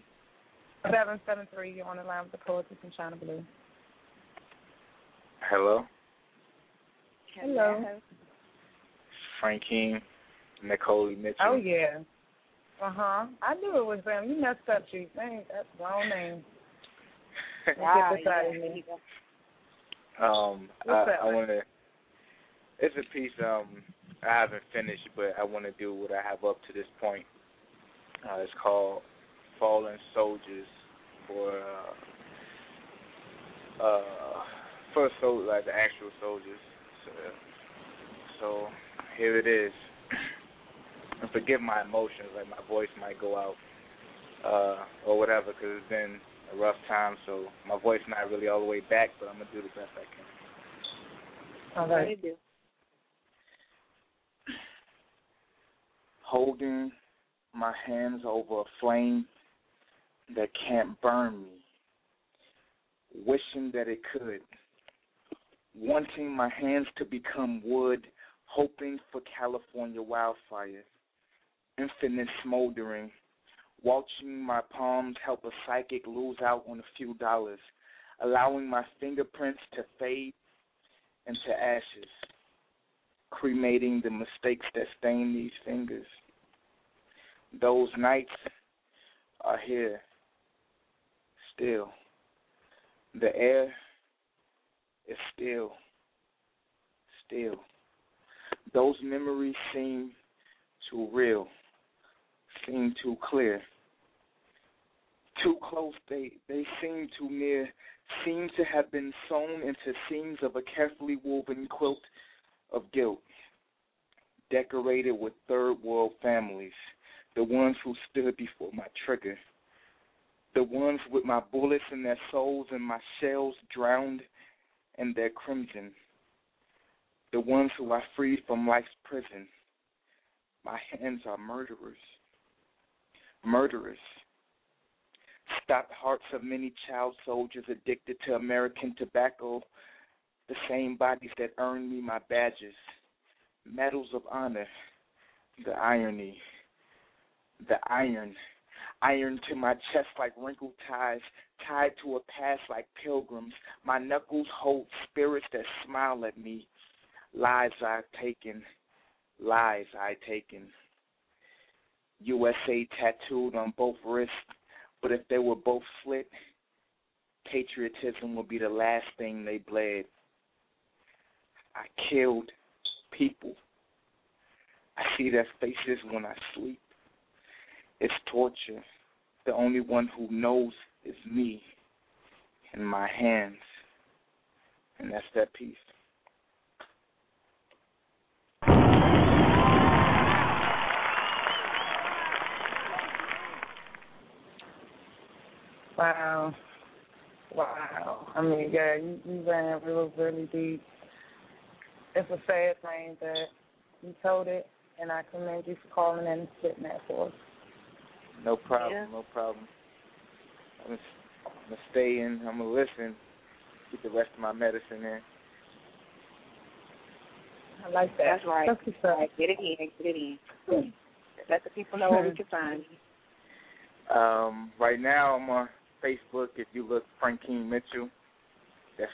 seven seven three. You're on the line with the poetry from Chyna Blue. Hello, Hello. Frankine, Nicole Mitchell. Oh yeah. Uh huh. I knew it was them. You messed up, Chief. Dang, that's the wrong name. Get this out of me. Um, I, What's that I want to. It's a piece um I haven't finished, but I want to do what I have up to this point. Uh, it's called "Fallen Soldiers" for uh, uh for so like the actual soldiers. So, so here it is. And forgive my emotions, like my voice might go out uh or whatever, because it's been a rough time. So my voice not really all the way back, but I'm gonna do the best I can. All right. holding my hands over a flame that can't burn me, wishing that it could, wanting my hands to become wood, hoping for California wildfires, infinite smoldering, watching my palms help a psychic lose out on a few dollars, allowing my fingerprints to fade into ashes cremating the mistakes that stain these fingers. Those nights are here still. The air is still, still. Those memories seem too real, seem too clear. Too close, they, they seem too near, seem to have been sewn into seams of a carefully woven quilt of guilt, decorated with third world families, the ones who stood before my trigger, the ones with my bullets in their souls and my shells drowned in their crimson, the ones who I freed from life's prison. My hands are murderers, murderers. Stopped hearts of many child soldiers addicted to American tobacco. The same bodies that earned me my badges, medals of honor, the irony, the iron, iron to my chest like wrinkled ties, tied to a past like pilgrims. My knuckles hold spirits that smile at me, lives I've taken, lies I've taken. USA tattooed on both wrists, but if they were both slit, patriotism would be the last thing they bled. I killed people. I see their faces when I sleep. It's torture. The only one who knows is me and my hands. And that's that piece. Wow. Wow. I mean, yeah, you, you ran real, really deep. It's a sad thing that you told it, and I commend you for calling in and sitting there for us. No problem, Yeah. no problem. I'm gonna, I'm gonna stay in, I'm gonna listen, get the rest of my medicine in. I like that. That's right. That's what's up. Right. Get it in. Get it in. Let the people know where we can find you. Um, right now I'm on Facebook. If you look Frankine Mitchell, that's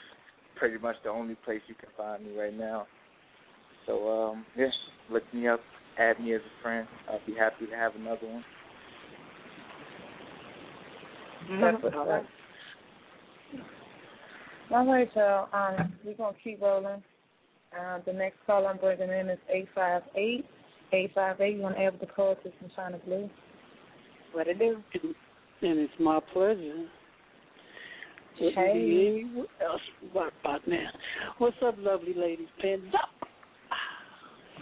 pretty much the only place you can find me right now. So um, yeah, look me up, add me as a friend. I'll be happy to have another one. That's what's up. All right, y'all. Um, we're gonna keep rolling. Uh, the next call I'm bringing in is eight five eight eight five eight. You want to add the call to some Chyna Blue? What it do? And it's my pleasure. Wouldn't Hey. be anywhere else right about now. What's up, lovely ladies? Pens up.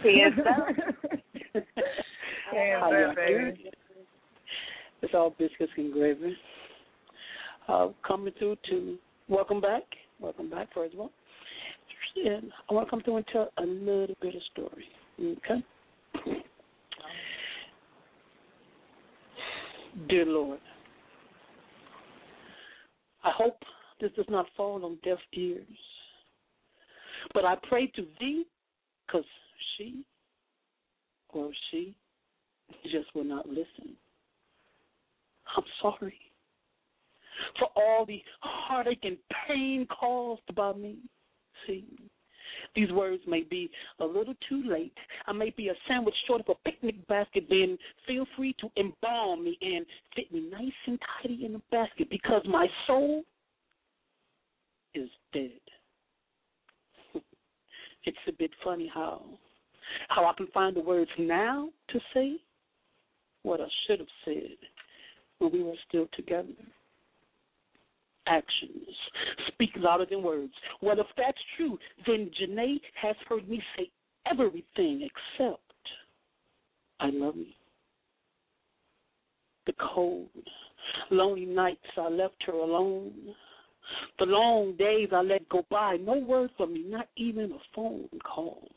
Hands How y'all up, baby. It's all biscuits and gravy. Uh, coming through to welcome back, welcome back first of all. And I want to come through and tell a little bit of story. Okay. Dear Lord, I hope this does not fall on deaf ears. But I pray to thee because she or she just will not listen. I'm sorry for all the heartache and pain caused by me. See, these words may be a little too late. I may be a sandwich short of a picnic basket. Then feel free to embalm me and fit me nice and tidy in a basket because my soul is dead. it's a bit funny how how I can find the words now to say what I should have said when we were still together. Actions speak louder than words. Well, if that's true, then Janae has heard me say everything except I love you. The cold, lonely nights I left her alone. The long days I let go by, no word from me, not even a phone call.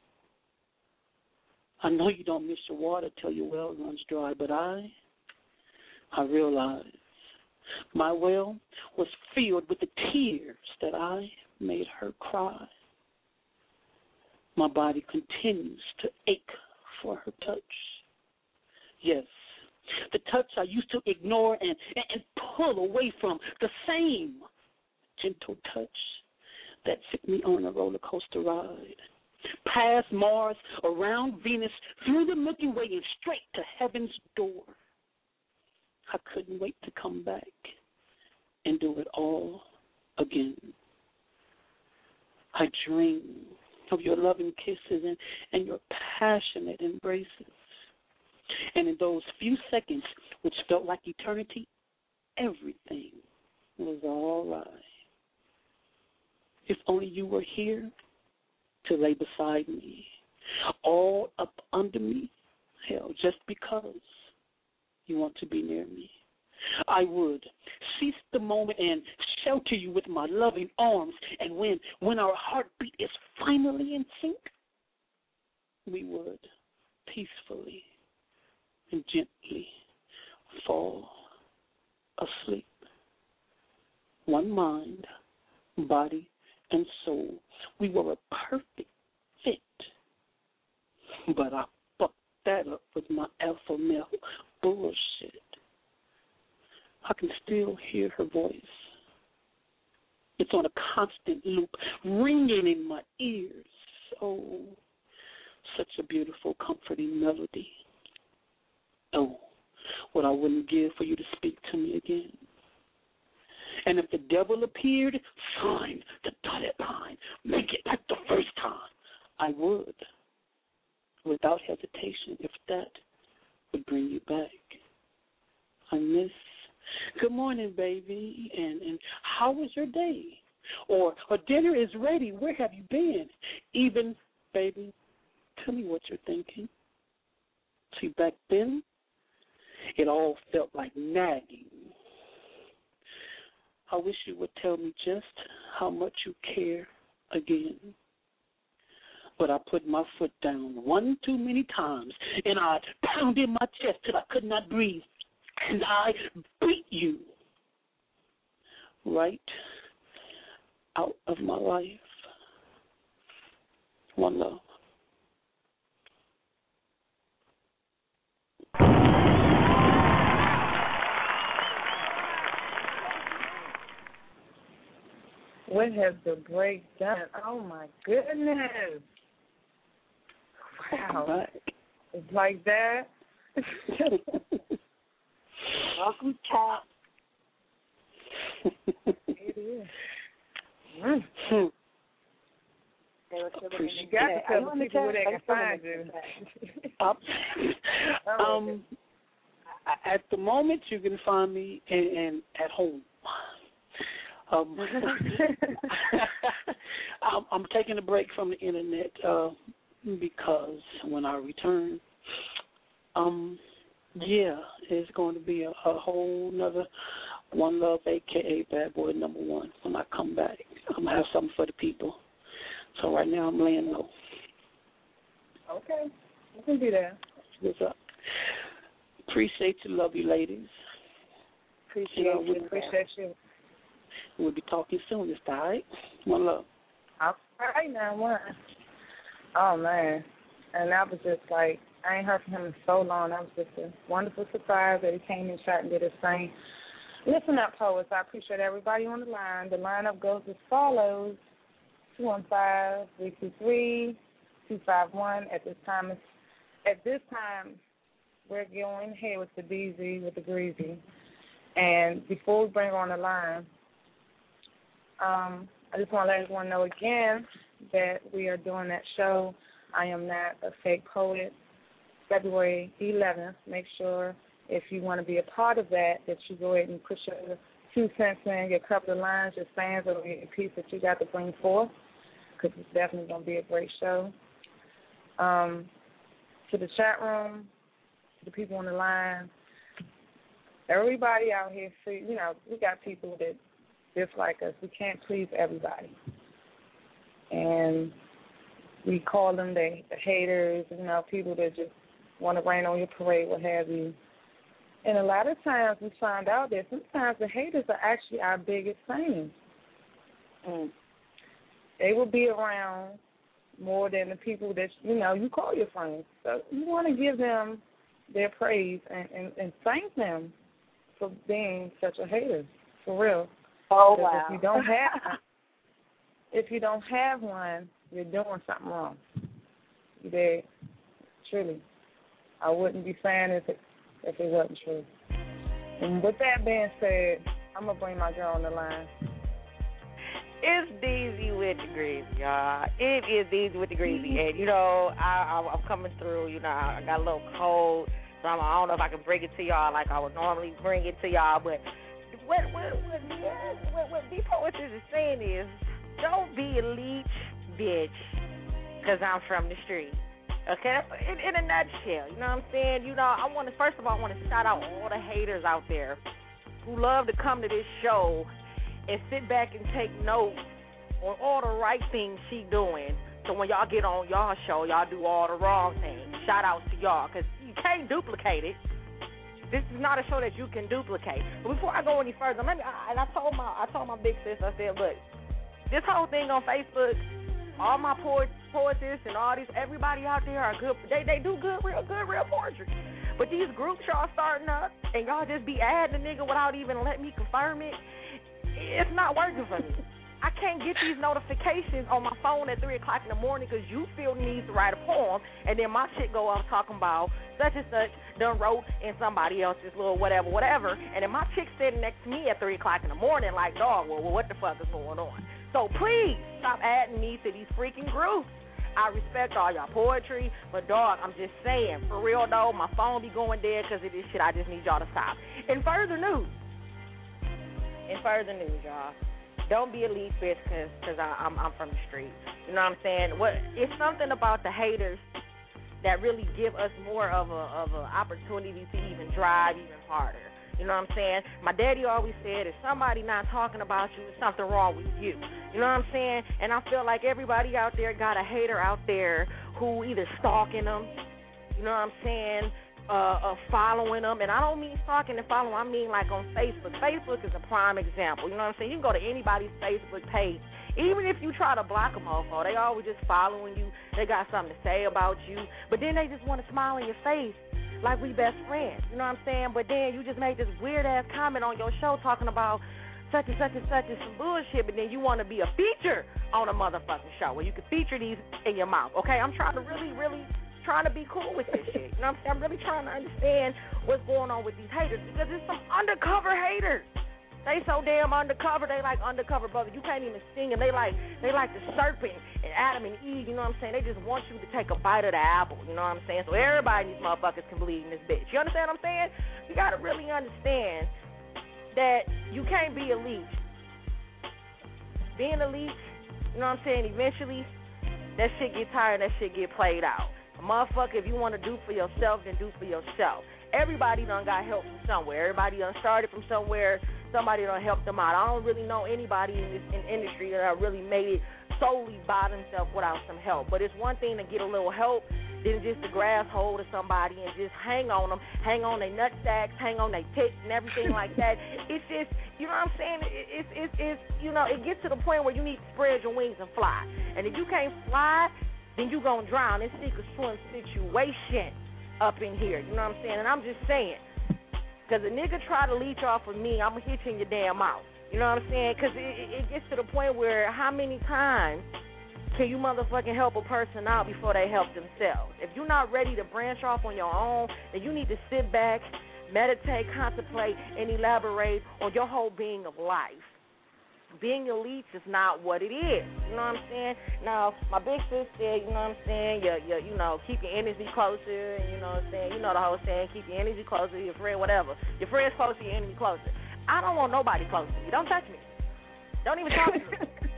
I know you don't miss your water till your well runs dry, but I, I realize my well was filled with the tears that I made her cry. My body continues to ache for her touch. Yes, the touch I used to ignore and, and, pull away from, the same gentle touch that took me on a roller coaster ride past Mars, around Venus, through the Milky Way, and straight to heaven's door. I couldn't wait to come back and do it all again. I dream of your loving kisses and, and your passionate embraces. And in those few seconds, which felt like eternity, everything was all right. If only you were here to lay beside me, all up under me, hell, just because you want to be near me. I would seize the moment and shelter you with my loving arms, and when when our heartbeat is finally in sync, we would peacefully and gently fall asleep. One mind, body, and soul. We were a perfect fit. But I fucked that up with my alpha male bullshit. I can still hear her voice. It's on a constant loop, ringing in my ears. Oh, such a beautiful, comforting melody. Oh, what I wouldn't give for you to speak to me again. And if the devil appeared, sign the dotted line. Make it like the first time. I would, without hesitation, if that would bring you back. I miss. Good morning, baby. And and how was your day? Or or dinner is ready. Where have you been? Even, baby, tell me what you're thinking. See, back then, it all felt like nagging. I wish you would tell me just how much you care again. But I put my foot down one too many times, and I pounded my chest till I could not breathe, and I beat you right out of my life. One love. What has the break done? Oh my goodness. Wow. It's like that. Welcome, Cap. it is. Mm. You got to tell the people where they can find you. um, at the moment, you can find me in, in at home. Um, I'm, I'm taking a break from the internet uh, because when I return, um, yeah, it's going to be a, a whole nother one love, aka Bad Boy Number One. When I come back, I'm gonna have something for the people. So right now I'm laying low. Okay, you can do that. What's up? Appreciate you, love you, ladies. Appreciate you. we- Appreciate you. We'll be talking soon. It's all right. One love. All right now, one. Oh man, and that was just like I ain't heard from him in so long. That was just a wonderful surprise that he came and shot and did his thing. Listen up, poets. I appreciate everybody on the line. The lineup goes as follows: two one five three two three two five one. At this time, at this time, we're going ahead with the Deezy with the Greasy. And before we bring her on the line, um, I just want to let everyone know again that we are doing that show. I am not a fake poet. February 11th. Make sure if you want to be a part of that, that you go ahead and put your two cents in, your couple of lines, your sayings, or your piece that you got to bring forth, because it's definitely going to be a great show. Um, to the chat room, to the people on the line, everybody out here, see, you know, we got people that dislike us. We can't please everybody. And we call them the, the haters, you know, people that just want to rain on your parade, what have you. And a lot of times we find out that sometimes the haters are actually our biggest fans. Mm. They will be around more than the people that you know you call your friends. So you want to give them their praise and, and, and thank them for being such a hater, for real. Oh, wow. If you don't have, if you don't have one, you're doing something wrong. You did, truly. I wouldn't be saying if it if it wasn't true. And with that being said, I'm gonna bring my girl on the line. It's Deezy with the greasy, y'all. It is Deezy with the greasy, and you know I, I I'm coming through. You know I got a little cold, so I'm, I don't know if I can bring it to y'all like I would normally bring it to y'all. But what what what what, what B Poetry is saying is, don't be a leech, bitch, because I'm from the street. Okay, in, in a nutshell, you know what I'm saying. You know, I want to first of all, I want to shout out all the haters out there who love to come to this show and sit back and take notes on all the right things she doing. So when y'all get on y'all show, y'all do all the wrong things. Shout out to y'all because you can't duplicate it. This is not a show that you can duplicate. But before I go any further, let me. I, and I told my I told my big sis, I said, look, this whole thing on Facebook, all my poet, poetess and all these everybody out there are good. They they do good, real good, real poetry. But these groups y'all starting up and y'all just be adding a nigga without even letting me confirm it. It's not working for me. I can't get these notifications on my phone at three o'clock in the morning because you feel the need to write a poem, and then my shit go off talking about such and such done wrote in somebody else's little whatever, whatever, and then my chick sitting next to me at three o'clock in the morning like, dog, well, what the fuck is going on? So please stop adding me to these freaking groups. I respect all y'all poetry, but dog, I'm just saying, for real though, my phone be going dead because of this shit. I just need y'all to stop. In further news, in further news, y'all, don't be a lead bitch because cause I, I'm I'm from the street. You know what I'm saying? What it's something about the haters that really give us more of a of an opportunity to even drive even harder. You know what I'm saying? My daddy always said, if somebody not talking about you, there's something wrong with you. You know what I'm saying? And I feel like everybody out there got a hater out there who either stalking them, you know what I'm saying, uh, uh, following them. And I don't mean stalking and following, I mean like on Facebook. Facebook is a prime example. You know what I'm saying? You can go to anybody's Facebook page. Even if you try to block them off, they always just following you. They got something to say about you. But then they just want to smile in your face like we best friends. You know what I'm saying? But then you just made this weird ass comment on your show talking about such and such and such and some bullshit, but then you want to be a feature on a motherfucking show where you can feature these in your mouth. Okay, I'm trying to really, really trying to be cool with this shit. You know what I'm saying? I'm really trying to understand what's going on with these haters because there's some undercover haters. They so damn undercover. They like undercover brother. You can't even sing and they like they like the serpent and Adam and Eve. You know what I'm saying? They just want you to take a bite of the apple. You know what I'm saying? So everybody in these motherfuckers can believe in this bitch. You understand what I'm saying? You gotta really understand that you can't be a leech being a leech, you know what I'm saying? Eventually, that shit get tired. That shit get played out. Motherfucker, if you want to do for yourself, then do for yourself. Everybody done got help from somewhere. Everybody done started from somewhere. Somebody done helped them out. I don't really know anybody in this in industry that have really made it solely by themselves without some help. But it's one thing to get a little help than just to grasp hold of somebody and just hang on them, hang on their nut sacks, hang on their tits and everything like that. It's just, you know what I'm saying? It's, it's, it's, you know, it gets to the point where you need to spread your wings and fly. And if you can't fly, then you're gonna drown. It's or swim situation up in here. You know what I'm saying? And I'm just saying, because a nigga try to leech off of me, I'm gonna hit you in your damn mouth. You know what I'm saying? Because it, it gets to the point where how many times can you motherfucking help a person out before they help themselves? If you're not ready to branch off on your own, then you need to sit back, meditate, contemplate, and elaborate on your whole being of life. Being elite is not what it is. You know what I'm saying? Now, my big sis said, you know what I'm saying, you, you, you know, keep your energy closer, and you know what I'm saying, you know the whole saying, keep your energy closer, your friend, whatever. Your friend's closer, your enemy closer. I don't want nobody close to me. Don't touch me. Don't even talk to me.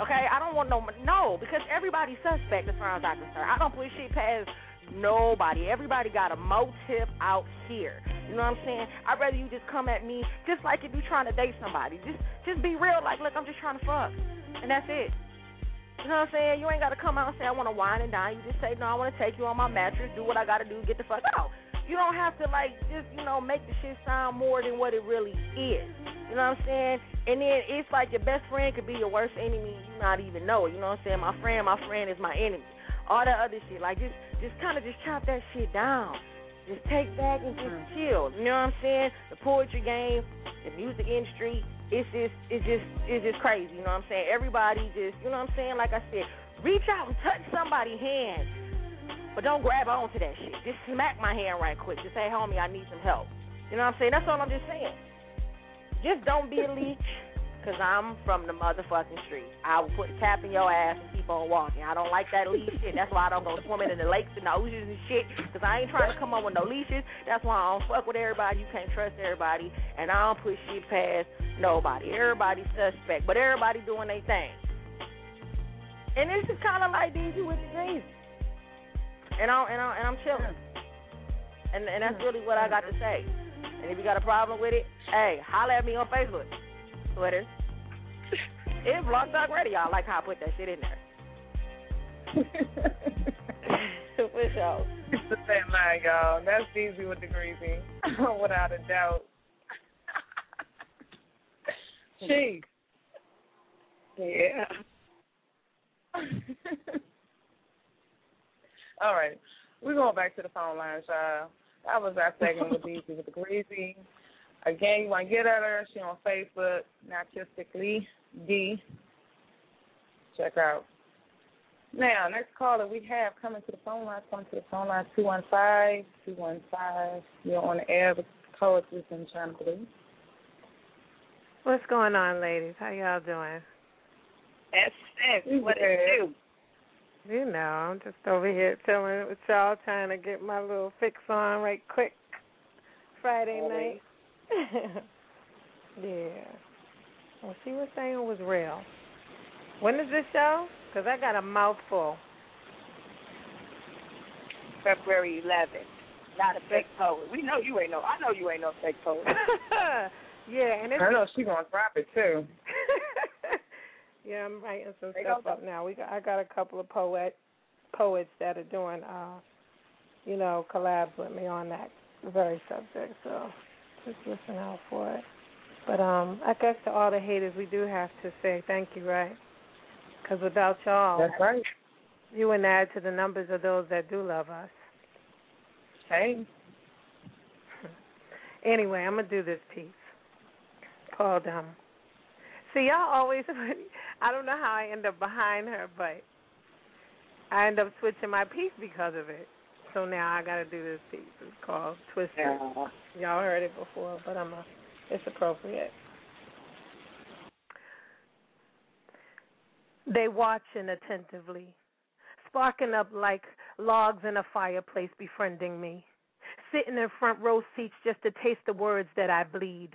Okay, I don't want no no because everybody's suspect as far as I'm concerned. I don't push shit past nobody. Everybody got a motive out here. You know what I'm saying? I'd rather you just come at me just like if you're trying to date somebody. Just just be real. Like, look, I'm just trying to fuck, and that's it. You know what I'm saying? You ain't got to come out and say I want to wine and dine. You just say no, I want to take you on my mattress, do what I got to do, get the fuck out. You don't have to like just you know make the shit sound more than what it really is. You know what I'm saying? And then it's like your best friend could be your worst enemy. You not even know it. You know what I'm saying? My friend, my friend is my enemy. All that other shit, like just just kind of just chop that shit down. Just take back and just mm-hmm. chill. You know what I'm saying? The poetry game, the music industry, it's just it's just it's just crazy. You know what I'm saying? Everybody just you know what I'm saying? Like I said, reach out and touch somebody's hand, but don't grab onto that shit. Just smack my hand right quick. Just say, homie, I need some help. You know what I'm saying? That's all I'm just saying. Just don't be a leech, cause I'm from the motherfucking street. I will put a cap in your ass and keep on walking. I don't like that leash shit. That's why I don't go swimming in the lakes and the oceans and shit. Cause I ain't trying to come up with no leashes. That's why I don't fuck with everybody. You can't trust everybody, and I don't push shit past nobody. Everybody's suspect, but everybody doing their thing. And this is kind of like Deezy with the dreams. And I'm and I'm and I'm chilling. And and that's really what I got to say. And if you got a problem with it, hey, holler at me on Facebook, Twitter. It's Blog Talk Radio. I like how I put that shit in there. For sure. It's the same line, y'all. That's easy with the greasy, without a doubt. She. Yeah. All right. We're going back to the phone lines, y'all. That was our segment with Easy with the Greasy. Again, you want to get at her. She on Facebook, Narcistically D. Check her out. Now, next caller we have coming to the phone line, coming to the phone line, 215 215. You're on the air with Poetry and Chyna Blue. What's going on, ladies? How y'all doing? SS, what it do? You know, I'm just over here chilling with y'all, trying to get my little fix on right quick. Friday night. yeah. Well, she was saying it was real. When is this show? Because I got a mouthful. February 11th. Not a fake poet. We know you ain't no. I know you ain't no fake poet. yeah, and it's I know she gonna drop it too. yeah, I'm writing some They stuff up now. We got I got a couple of poet poets that are doing uh you know, collabs with me on that very subject, so just listen out for it. But um I guess to all the haters we do have to say thank you, right? Because without y'all That's right. you wouldn't add to the numbers of those that do love us. Hey. Anyway, I'm gonna do this piece called um. See, y'all always. I don't know how I end up behind her, but I end up switching my piece because of it. So now I got to do this piece. It's called Twisted. Yeah. Y'all heard it before, but I'm a. It's appropriate. They watching attentively, sparking up like logs in a fireplace, befriending me. Sitting in front row seats just to taste the words that I bleed.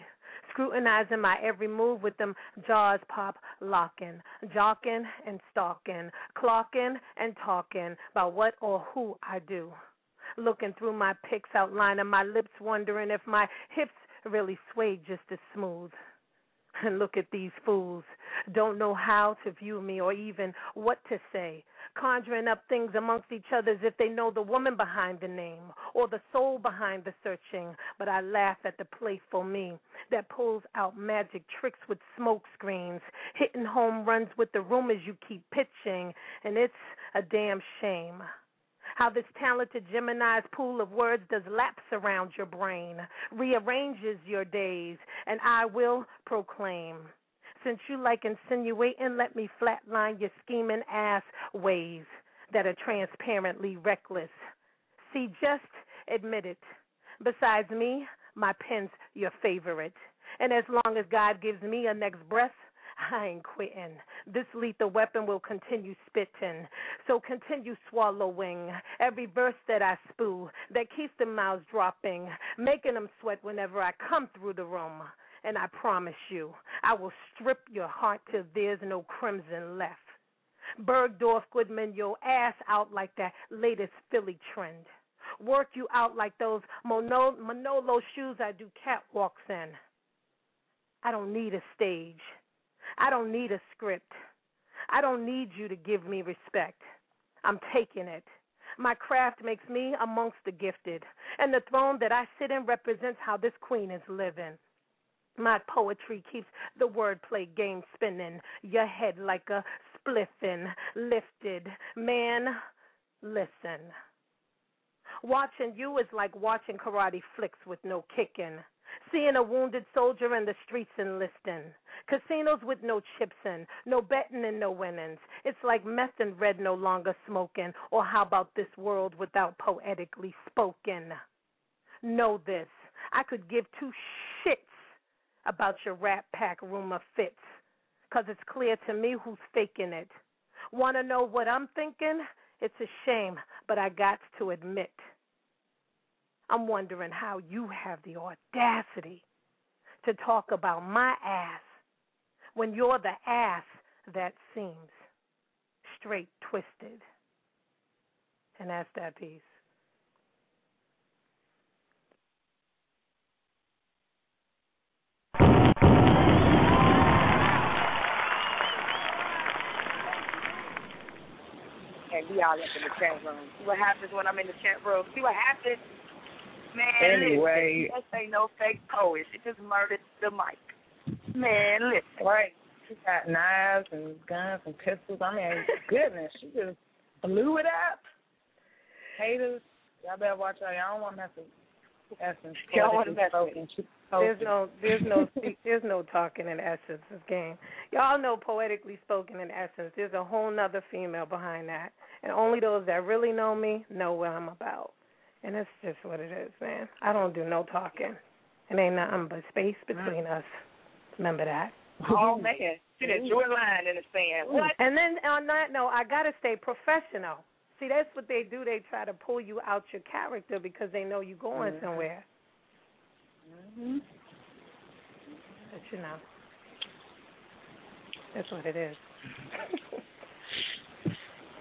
Scrutinizing my every move with them jaws pop locking, jocking and stalking, clocking and talking about what or who I do. Looking through my pics, outlining my lips, wondering if my hips really sway just as smooth. And look at these fools. Don't know how to view me or even what to say. Conjuring up things amongst each other as if they know the woman behind the name or the soul behind the searching. But I laugh at the playful me that pulls out magic tricks with smoke screens, hitting home runs with the rumors you keep pitching. And it's a damn shame how this talented Gemini's pool of words does laps around your brain, rearranges your days, and I will proclaim. Since you like insinuating, let me flatline your scheming ass ways that are transparently reckless. See, just admit it. Besides me, my pen's your favorite. And as long as God gives me a next breath, I ain't quitting. This lethal weapon will continue spitting. So continue swallowing every verse that I spew that keeps the mouths dropping, making them sweat whenever I come through the room. And I promise you, I will strip your heart till there's no crimson left. Bergdorf Goodman your ass out like that latest Philly trend. Work you out like those Manolo, shoes I do catwalks in. I don't need a stage. I don't need a script. I don't need you to give me respect. I'm taking it. My craft makes me amongst the gifted, and the throne that I sit in represents how this queen is living. My poetry keeps the wordplay game spinning, your head like a spliffin, lifted. Man, listen. Watching you is like watching karate flicks with no kicking. Seeing a wounded soldier in the streets enlisting. Casinos with no chips in, no betting and no winnings. It's like meth and red no longer smoking. Or how about this world without poetically spoken? Know this. I could give two shits about your rap pack rumor fits. Cause it's clear to me who's faking it. Wanna know what I'm thinking? It's a shame, but I got to admit. I'm wondering how you have the audacity to talk about my ass when you're the ass that seems straight twisted. And that's that piece. Be all up in the chat room. See what happens when I'm in the chat room. See what happens. Man, Anyway. listen, this ain't no fake poet. She just murdered the mic. Man, listen. Right. She got knives and guns and pistols. I mean, goodness, she just blew it up. Haters, y'all better watch out. Y'all don't want to mess with Y'all wanna mess with There's no, there's no, there's no talking in essence. This game, y'all know poetically spoken in essence. There's a whole nother female behind that, and only those that really know me know what I'm about. And it's just what it is, man. I don't do no talking. It ain't nothing but space between us. Remember that. Oh man, she done drew line in the sand. What? And then on that note, I gotta stay professional. See, that's what they do. They try to pull you out your character because they know you're going Mhm. somewhere. Mhm. But you know, that's what it is.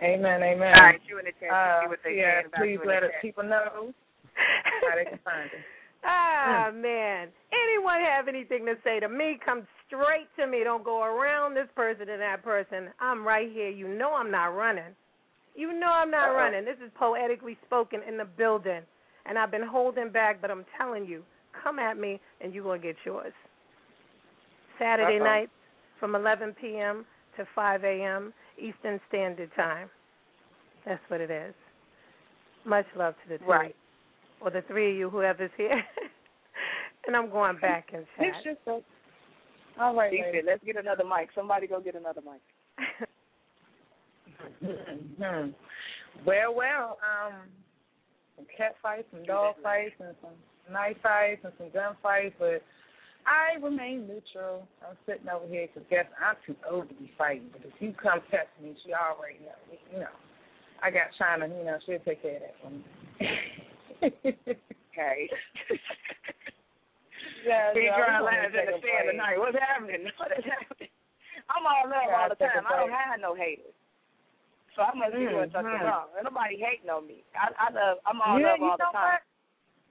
Amen, amen. All right, you in the chat. Uh, see what they yeah, about please let us people know how they can find it. Ah man. Anyone have anything to say to me? Come straight to me. Don't go around this person and that person. I'm right here. You know I'm not running. You know I'm not Uh-oh. running. This is poetically spoken in the building. And I've been holding back, but I'm telling you, come at me and you're gonna get yours. Saturday Uh-oh. night from eleven PM to five AM Eastern Standard Time. That's what it is. Much love to the two. Right. Or the three of you, whoever's here. and I'm going back and chat. It's just a, all right, She let's get another mic. Somebody go get another mic. hmm Well, well, um, some cat fights, some dog fights, and some knife fights, and some gun fights, but I remain neutral. I'm sitting over here because guess I'm too old to be fighting. But if you come test me, she already know. You know, I got Chyna. You know, she'll take care of that for me. Okay. yeah, He yeah. y'all. dry gonna lines in the sand tonight. What's happening? What is happening? I'm all love all the time. I don't have no haters. So I must be doing something Mhm. wrong. Ain't nobody hating on me. I, I love. I'm all yeah, love all the time. what?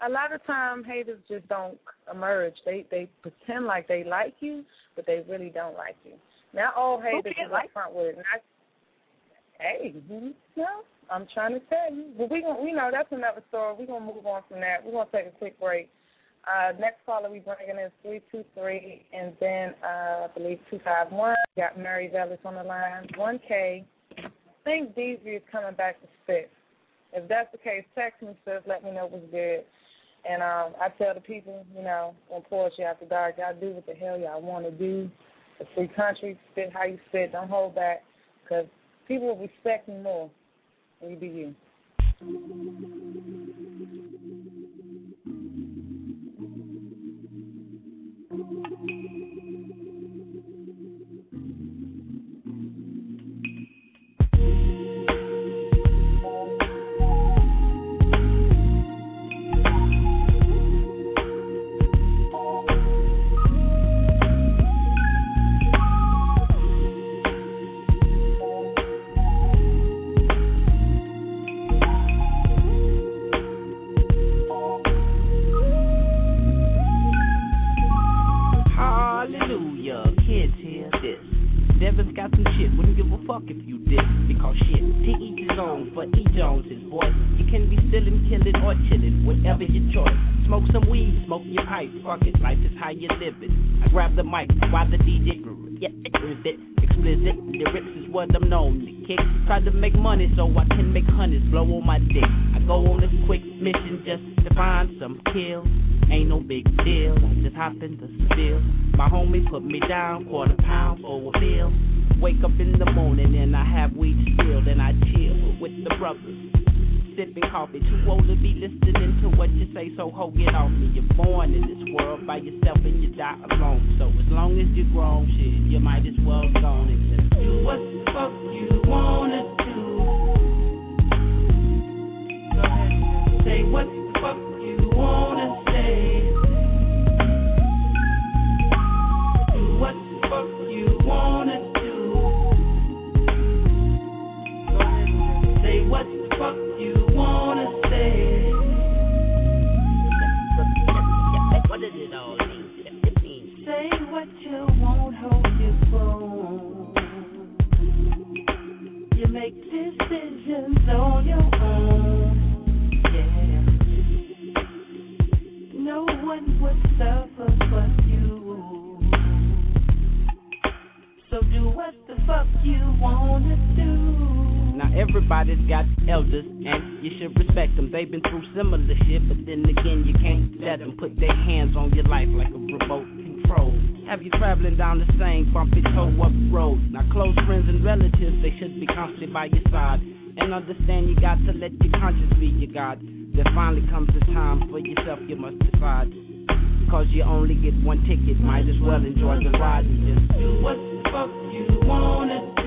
A lot of time haters just don't emerge. They they pretend like they like you, but they really don't like you. Not all haters is like- upfront with it. Not, hey, you know, I'm trying to tell you. But we gonna we know that's another story. We're gonna move on from that. We're gonna take a quick break. Uh, next caller we bringing is three two three, and then uh, I believe two five one. Got Mary Vellis on the line. One K. I think Deezy is coming back to spit. If that's the case, text me, sis. Let me know what's good. And um, I tell the people, you know, on Poetry After Dark, y'all do what the hell y'all want to do. It's free country. Spit how you spit. Don't hold back, because people will respect you more when you be you. Hallelujah, fuck if you did. Because shit, to each his own, for E. Jones is boy. You can be stealing, killing, or chilling, whatever your choice. Smoke some weed, smoke your pipe, fuck it, life is how you live it. I grab the mic while the DJ get it, explicit. The rips is what I'm known to kick. Try to make money so I can make hundreds blow on my dick. I go on a quick mission just to find some kills. Ain't no big deal, I just hop in the spill. My homie put me down, quarter pound a meal. Wake up in the morning and I have weed still, then I chill with the brothers. Sipping coffee, too old to be listening to what you say, so ho, get off me. You're born in this world by yourself and you die alone. So as long as you're grown, shit, you might as well go on and do what the fuck you wanna do. Say what the fuck you wanna say. Do what the fuck you wanna. So do what the fuck you wanna do. Now everybody's got elders and you should respect them. They've been through similar shit, but then again you can't let them put their hands on your life like a remote control. Have you traveling down the same bumpy toe up road? Now close friends and relatives they should be constantly by your side and understand you got to let your conscience be your God. There finally comes a time for yourself you must decide. Cause you only get one ticket, might as well enjoy the ride and just do what the fuck you wanna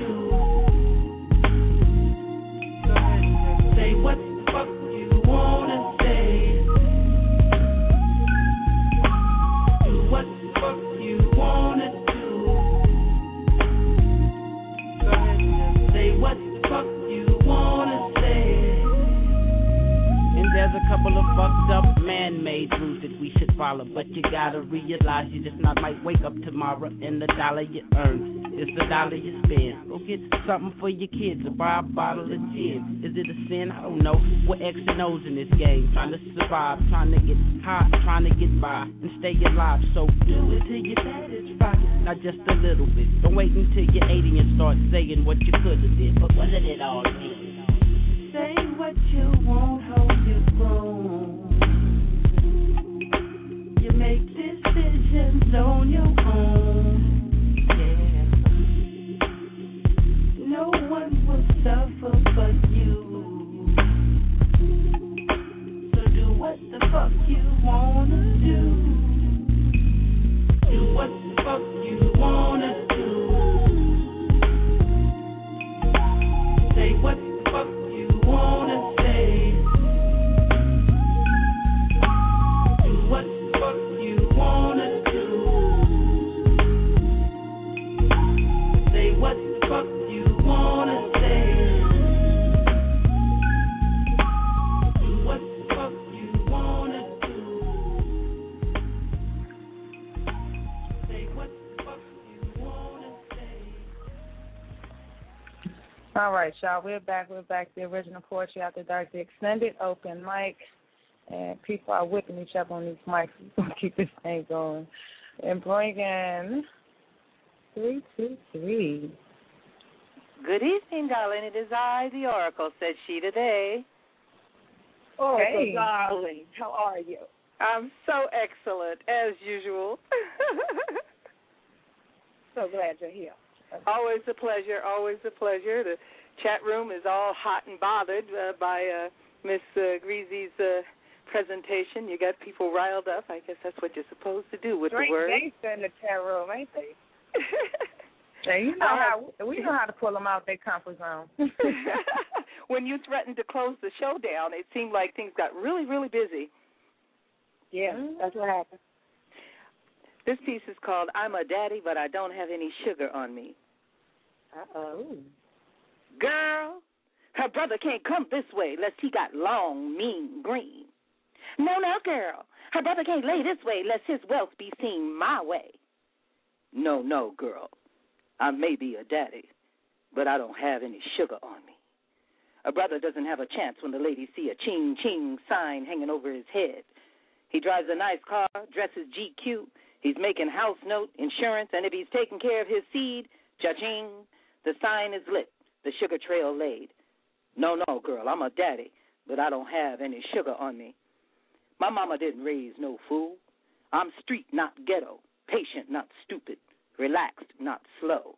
couple of fucked up man-made rules that we should follow, but you gotta realize you just not might wake up tomorrow and the dollar you earn is the dollar you spend. Go get something for your kids or buy a bottle of gin. Is it a sin? I don't know. We're X and O's in this game, trying to survive, trying to get high, trying to get by and stay alive. So do it till you're satisfied, not just a little bit. Don't wait until you're 80 and start saying what you could have did. But did it all? Say what you want, hold you grown. Decisions on your own. Yeah. No one will suffer but you. So do what the fuck you wanna do. Do what the fuck you wanna do. All right, y'all. We're back. We're back. The original poetry after dark, the extended open mic, and people are whipping each other on these mics. We're gonna keep this thing going and bring in three two three. Good evening, darling. It is I, the Oracle, said she today. Oh, Hey. darling, how are you? I'm so excellent, as usual. So glad you're here. Always a pleasure, always a pleasure. The chat room is all hot and bothered uh, by uh, Miss uh, Greasy's uh, presentation. You got people riled up. I guess that's what you're supposed to do with Straight the word. gangster in the chat room, ain't they? Hey, you know I how we know how to pull them out their comfort zone. when you threatened to close the show down, it seemed like things got really, really busy. Yeah, that's what happened. This piece is called I'm a Daddy, but I Don't Have Any Sugar on Me. Uh oh. Girl, her brother can't come this way lest he got long, mean green. No, no, girl, her brother can't lay this way lest his wealth be seen my way. No, no, girl, I may be a daddy, but I don't have any sugar on me. A brother doesn't have a chance when the ladies see a ching ching sign hanging over his head. He drives a nice car, dresses GQ, he's making house note, insurance, and if he's taking care of his seed, cha-ching, the sign is lit, the sugar trail laid. No, no, girl, I'm a daddy, but I don't have any sugar on me. My mama didn't raise no fool. I'm street, not ghetto, patient, not stupid, relaxed, not slow.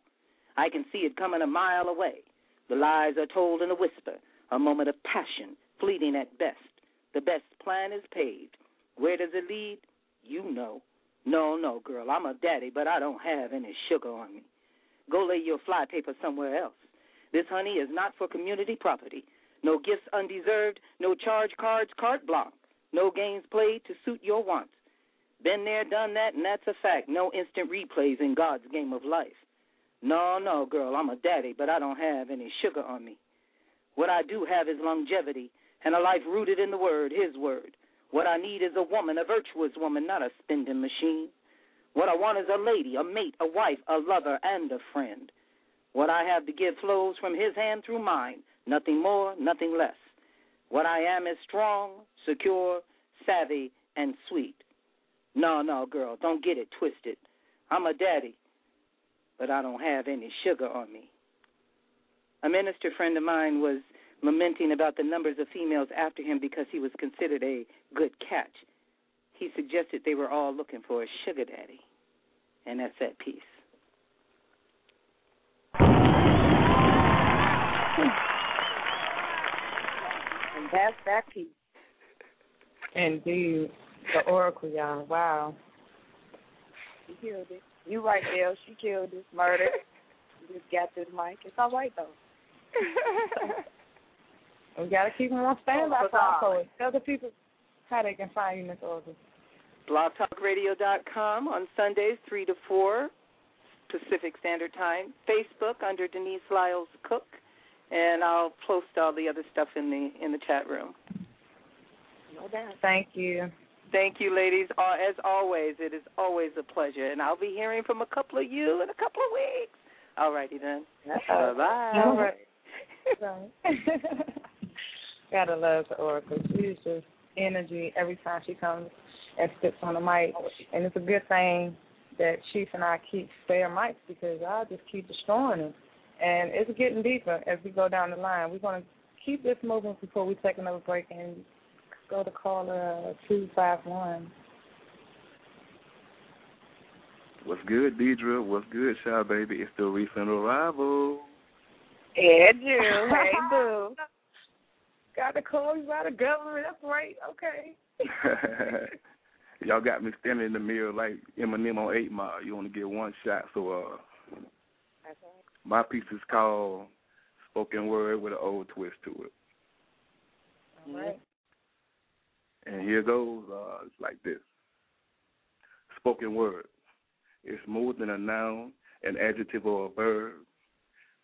I can see it coming a mile away. The lies are told in a whisper, a moment of passion, fleeting at best. The best plan is paved. Where does it lead? You know. No, no, girl, I'm a daddy, but I don't have any sugar on me. Go lay your fly paper somewhere else. This honey is not for community property. No gifts undeserved, no charge cards carte blanche, no games played to suit your wants. Been there, done that, and that's a fact. No instant replays in God's game of life. No, no, girl, I'm a daddy, but I don't have any sugar on me. What I do have is longevity and a life rooted in the word, his word. What I need is a woman, a virtuous woman, not a spending machine. What I want is a lady, a mate, a wife, a lover, and a friend. What I have to give flows from his hand through mine, nothing more, nothing less. What I am is strong, secure, savvy, and sweet. No, no, girl, don't get it twisted. I'm a daddy, but I don't have any sugar on me. A minister friend of mine was lamenting about the numbers of females after him because he was considered a good catch. He suggested they were all looking for a sugar daddy. And that's that piece. And that's that piece. Indeed, the Oracle, y'all. Wow. She killed it. You right, Bill. She killed this Murder. You just got this mic. It's all right though. We gotta keep them on standby Oh, for our Tell the people how they can find you, Miss Oracle. blogtalkradio.com on Sundays, 3 to 4 Pacific Standard Time. Facebook under Denise Lyles Cook. And I'll post all the other stuff in the in the chat room. No doubt. Thank you. Thank you, ladies. Uh, As always, it is always a pleasure. And I'll be hearing from a couple of you in a couple of weeks. All righty then. Bye-bye. All right. Gotta love the Oracle. She's just energy every time she comes and sits on the mic. And it's a good thing that Chief and I keep spare mics because I just keep destroying them. And it's getting deeper as we go down the line. We're going to keep this moving before we take another break and go to caller 251. What's good, Deidre? What's good, Shy Baby? It's the recent arrival. Hey, Drew. Hey, boo. Got to call you by the government. That's right. Okay. Y'all got me standing in the mirror like Eminem on Eight Mile. You only get one shot. So, uh, my piece is called "Spoken Word" with an old twist to it. All right. And here goes. Uh, it's like this. Spoken word. It's more than a noun, an adjective, or a verb.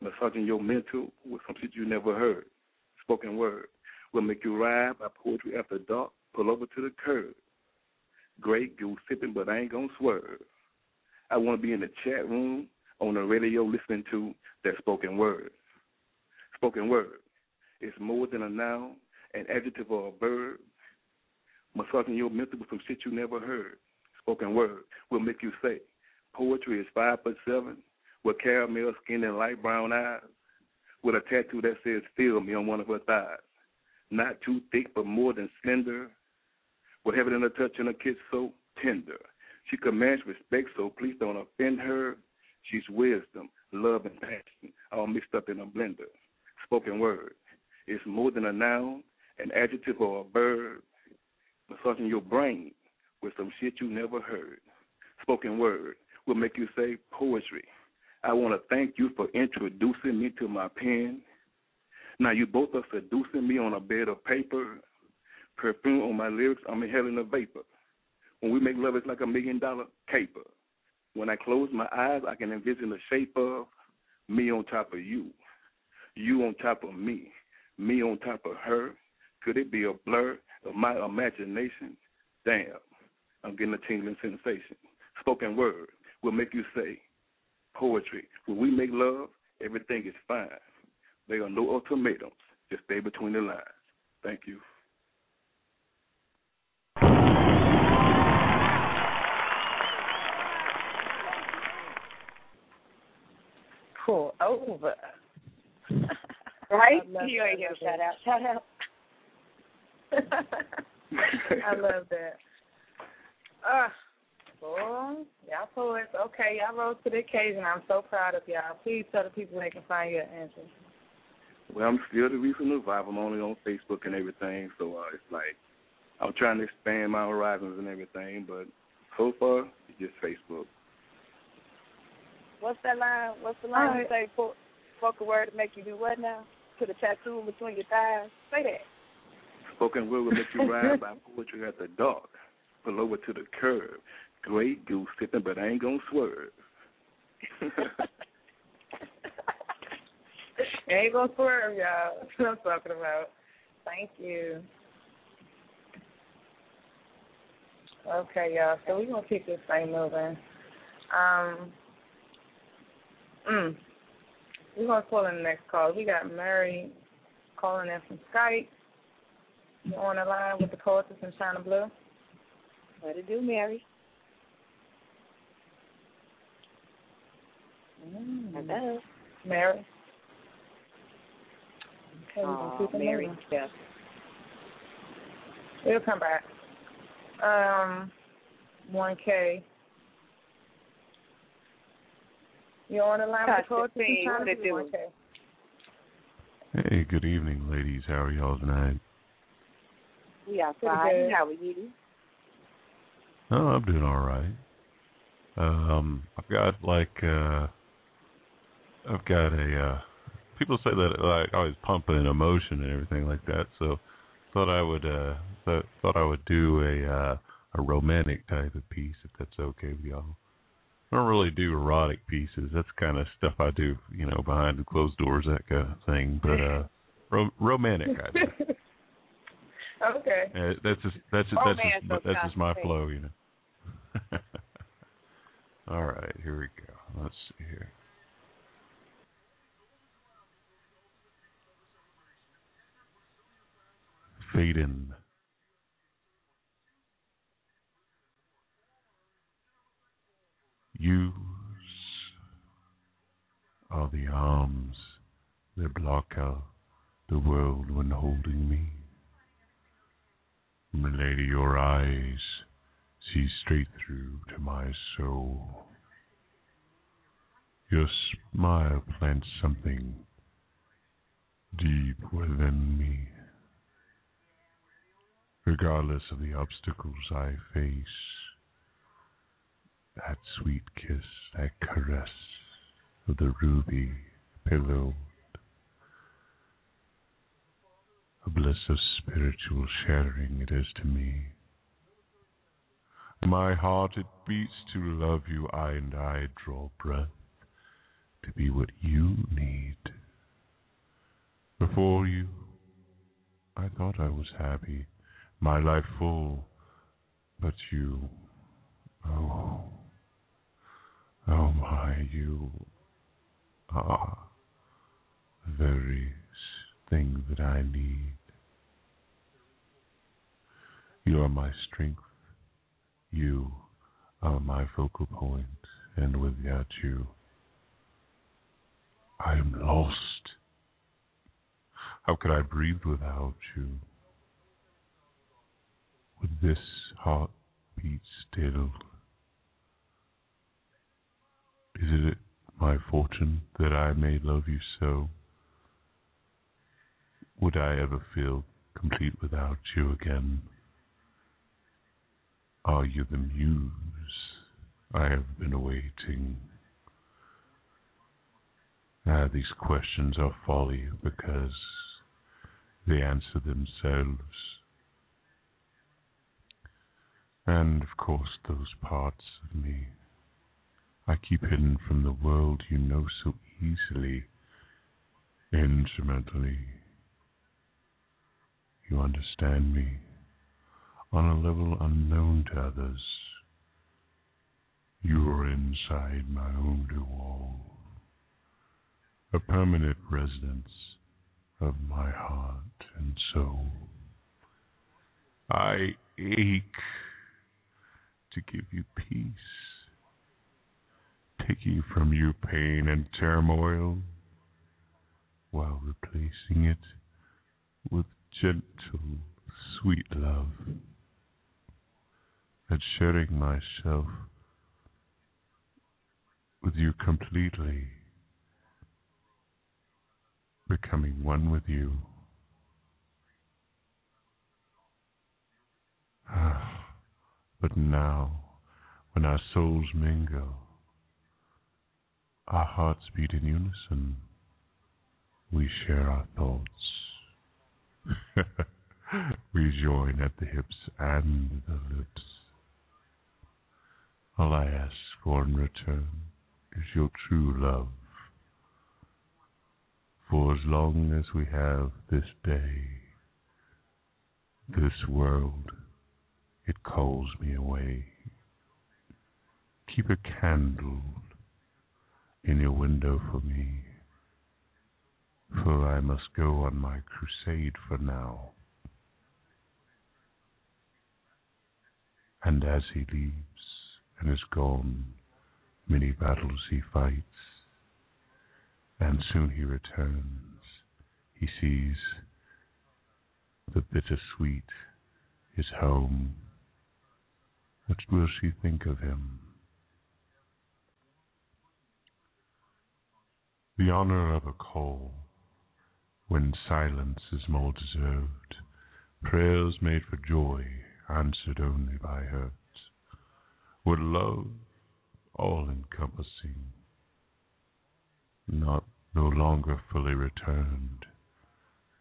Massaging your mental with some shit you never heard. Spoken word will make you ride by poetry after dark. Pull over to the curb. Great goose sipping, but I ain't gonna swerve. I want to be in the chat room, on the radio, listening to that spoken word. Spoken word. It's more than a noun, an adjective or a verb. Massaging your mental with some shit you never heard. Spoken word will make you say. Poetry is five foot seven, with caramel skin and light brown eyes, with a tattoo that says "Feel me" on one of her thighs. Not too thick, but more than slender. With heaven in a touch and a kiss so tender. She commands respect, so please don't offend her. She's wisdom, love, and passion, all mixed up in a blender. Spoken word. It's more than a noun, an adjective, or a verb. Massaging your brain with some shit you never heard. Spoken word will make you say poetry. I want to thank you for introducing me to my pen. Now you both are seducing me on a bed of paper. Perfume on my lyrics, I'm inhaling a vapor. When we make love, it's like a million dollar caper. When I close my eyes, I can envision the shape of me on top of you, you on top of me, me on top of her. Could it be a blur of my imagination? Damn, I'm getting a tingling sensation. Spoken word will make you say, poetry. When we make love, everything is fine. There are no ultimatums. Just stay between the lines. Thank you. Pull over. Right? I love You that. ain't here. Shout out. Shout out. I love that. Ah, boy, y'all poets. Okay, y'all rose to the occasion. I'm so proud of y'all. Please tell the people they can find your answers. Well, I'm still the recent revival. I'm only on Facebook and everything, so uh, it's like I'm trying to expand my horizons and everything, but so far it's just Facebook. What's that line? What's the line All you say? Po- spoken word to make you do what now? Put a tattoo in between your thighs. Say that. Spoken word will make you ride by poetry at the dark. Pull over to the curb. Great goose sipping, but I ain't gonna swerve. ain't gonna swerve, y'all. That's what I'm talking about. Thank you. Okay, y'all. So we're gonna keep this thing moving. Um, mm, we're gonna call in the next call. We got Mary calling in from Skype. You're on the line with the poetess in Chyna Blue. What it do, Mary? Mm. Hello. Mary. Okay, we're gonna Aw, keep it Mary. moving. Yeah. We'll come back. Um, one K. You're on the line with the poetess in Chyna What it Blue. do? One K. Hey, good evening, ladies. How are y'all tonight? We are fine. How are you? Oh, I'm doing all right. Um, I've got like uh, I've got a. Uh, people say that like I always pump an emotion and everything like that. So thought I would uh, th- thought I would do a uh, a romantic type of piece if that's okay with y'all. I don't really do erotic pieces. That's kind of stuff I do, you know, behind the closed doors, that kind of thing. But uh, ro- romantic, I do. okay. Uh, that's just that's just that's just, that's just my flow, you know. All right, here we go. Let's see here. Fading. Use are the arms that block out the world when holding me. Milady, your eyes see straight through to my soul. Your smile plants something deep within me. Regardless of the obstacles I face, that sweet kiss, that caress of the ruby pillow, a bliss of spiritual sharing it is to me. My heart it beats to love you, I and I draw breath to be what you need. Before you, I thought I was happy, my life full, but you, oh, oh my, you are the very thing that I need. You are my strength. You are my focal point, and without you, I am lost. How could I breathe without you? With this heart beat still, is it my fortune that I may love you so? Would I ever feel complete without you again? Are you the muse I have been awaiting? Ah, these questions are folly because they answer themselves. And of course, those parts of me I keep hidden from the world you know so easily, instrumentally. You understand me on a level unknown to others. You are inside my only wall, a permanent residence of my heart and soul. I ache to give you peace, taking from you pain and turmoil, while replacing it with gentle, sweet love, and sharing myself with you completely, becoming one with you. Ah. But now, when our souls mingle, our hearts beat in unison, we share our thoughts. we join at the hips and the lips. All I ask for in return is your true love. For as long as we have this day, this world, it calls me away. Keep a candle in your window for me, for I must go on my crusade for now. And as he leaves and is gone, many battles he fights, and soon he returns. He sees the bitter sweet, his home. What will she think of him? The honor of a call, when silence is more deserved, prayers made for joy, answered only by hurt, would love all encompassing, not no longer fully returned,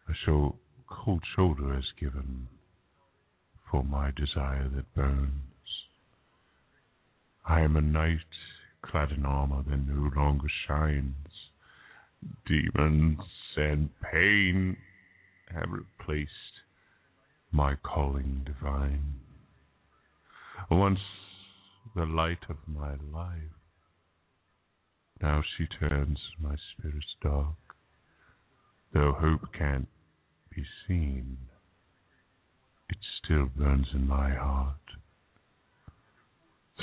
a show, cold shoulder is given for my desire that burns. I am a knight clad in armor that no longer shines. Demons and pain have replaced my calling divine. Once the light of my life, now she turns my spirits dark. Though hope can't be seen, it still burns in my heart.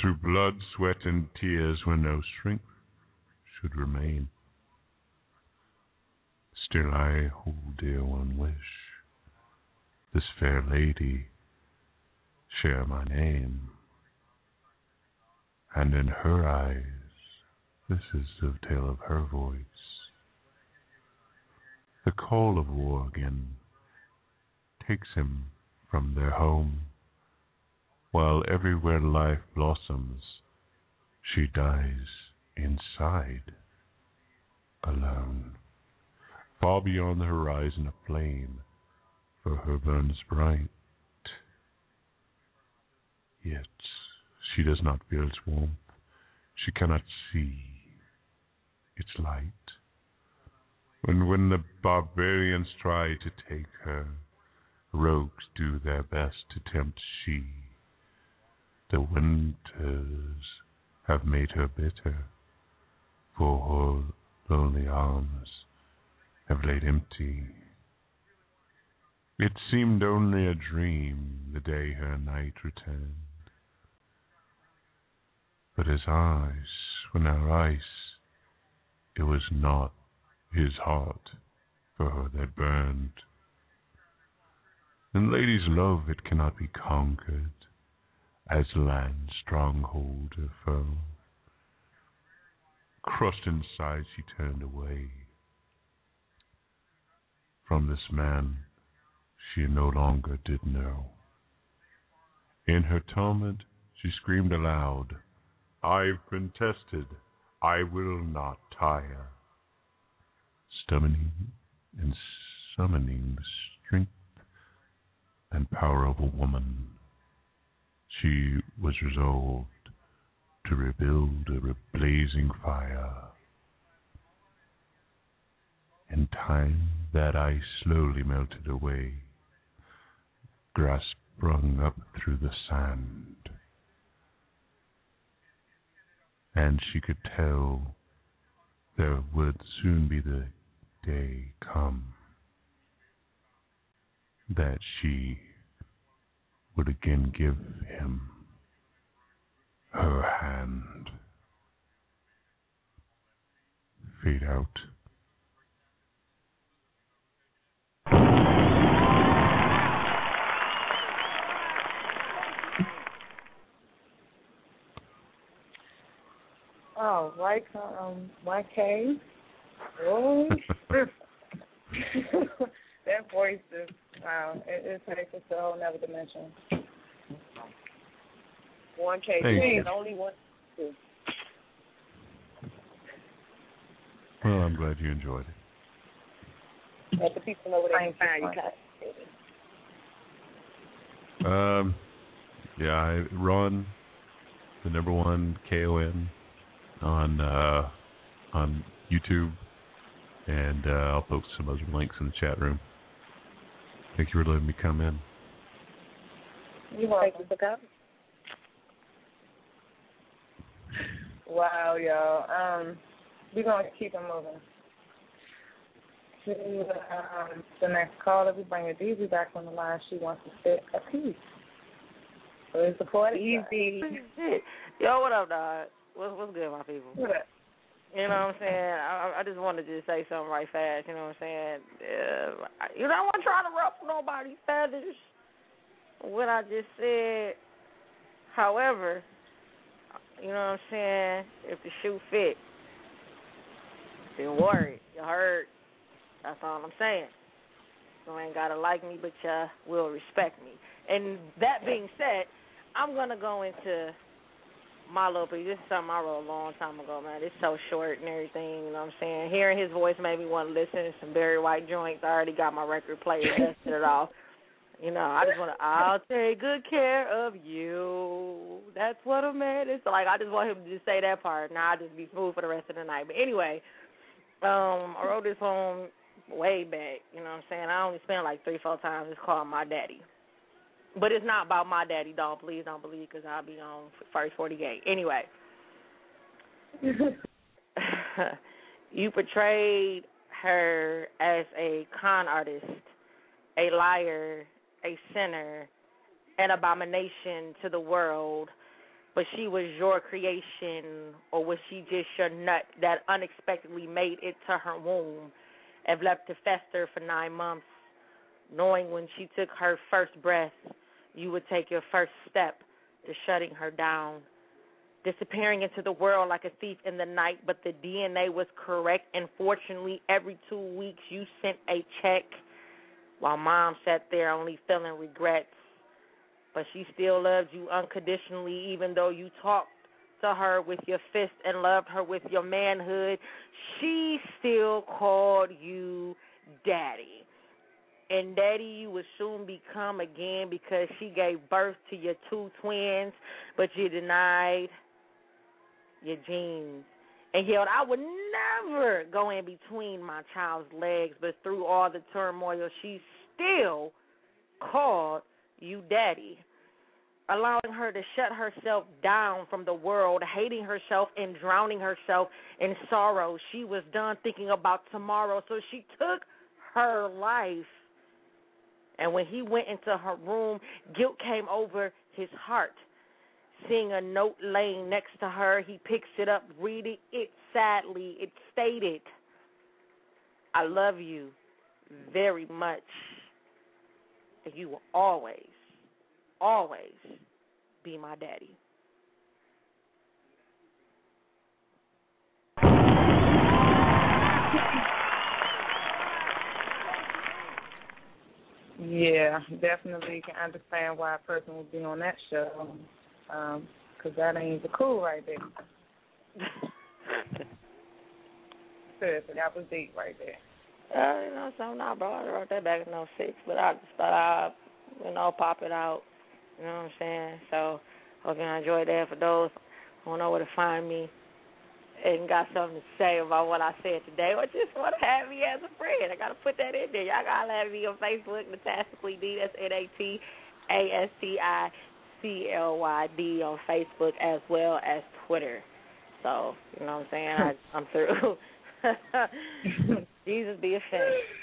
Through blood, sweat, and tears, where no strength should remain, still I hold dear one wish. This fair lady share my name, and in her eyes, this is the tale of her voice. The call of war again takes him from their home, while everywhere life blossoms, she dies inside, alone. Far beyond the horizon a flame for her burns bright. Yet she does not feel its warmth. She cannot see its light. And when the barbarians try to take her, rogues do their best to tempt she. The winters have made her bitter, for her lonely arms have laid empty It seemed only a dream the day her knight returned. But his eyes were now ice. It was not his heart for her that burned. In lady's love it cannot be conquered, as land's stronghold foe. Crushed inside, she turned away. From this man she no longer did know. In her torment she screamed aloud, I've been tested, I will not tire. Summoning and summoning the strength and power of a woman, she was resolved to rebuild a blazing fire. In time that ice slowly melted away, grass sprung up through the sand, and she could tell there would soon be the day come that she would again give him her hand. Fade out. Oh, right, um, YK. Oh, that voice is wow. It, it takes us to a whole another dimension. One K, Thank and only one. Two. Well, I'm glad you enjoyed it. Let the people know where they can find you. Kat. Um, yeah, I run the number one KON on uh, on YouTube, and uh, I'll post some other links in the chat room. Thank you for letting me come in. You want to pick up? Wow, y'all. Um, we're gonna keep it moving. To um, the next call, caller, we bring Deezy back on the line. She wants to sit a piece. So it's the party. Easy. Yo, what up, dog? What's what's good, my people? What up? You know what I'm saying? I, I just wanted to just say something right fast. You know what I'm saying? Uh, you know, I wasn't trying to ruffle nobody's feathers. What I just said. However, you know what I'm saying? If the shoe fit, then worry. You heard? That's all I'm saying. You ain't gotta like me, but you will respect me. And that being said, I'm gonna go into my little piece. This is something I wrote a long time ago, man. It's so short and everything, you know what I'm saying? Hearing his voice made me want to listen to some Barry White joints. I already got my record player tested it off. You know, I just want to, I'll take good care of you. That's what a man is. So, like, I just want him to just say that part. Now I'll just be smooth for the rest of the night. But anyway, um, I wrote this poem way back. You know what I'm saying? I only spent like three, four times. It's called My Daddy. But it's not about my daddy, dog. Please don't believe because I'll be on first 48. Anyway. you portrayed her as a con artist, a liar, a sinner, an abomination to the world. But she was your creation, or was she just your nut that unexpectedly made it to her womb and left to fester for nine months, knowing when she took her first breath, you would take your first step to shutting her down? disappearing into the world like a thief in the night, but the DNA was correct. And fortunately, every two weeks you sent a check while mom sat there only feeling regrets. But she still loved you unconditionally, even though you talked to her with your fist and loved her with your manhood. She still called you daddy. And daddy, you would soon become again because she gave birth to your two twins, but you denied your genes. And yelled, I would never go in between my child's legs, but through all the turmoil, she still called you daddy. Allowing her to shut herself down from the world, hating herself and drowning herself in sorrow. She was done thinking about tomorrow, so she took her life And when he went into her room, guilt came over his heart. Seeing a note laying next to her, he picks it up, reading it sadly. It stated, I love you very much. And you will always, always be my daddy. Yeah, definitely can understand why a person would be on that show. Um, 'cause that ain't the cool right there. Seriously, that was deep right there. Uh, you know, something I brought I wrote that back in '06, but I just thought I'd, you know, pop it out. You know what I'm saying? So, hope you enjoyed that. For those who don't know where to find me and got something to say about what I said today, or just want to have me as a friend, I got to put that in there. Y'all got to have me on Facebook, Natastically D. That's N A T A S T I C L Y D on Facebook as well as Twitter. So, you know what I'm saying? I, I'm through. Jesus be a fan.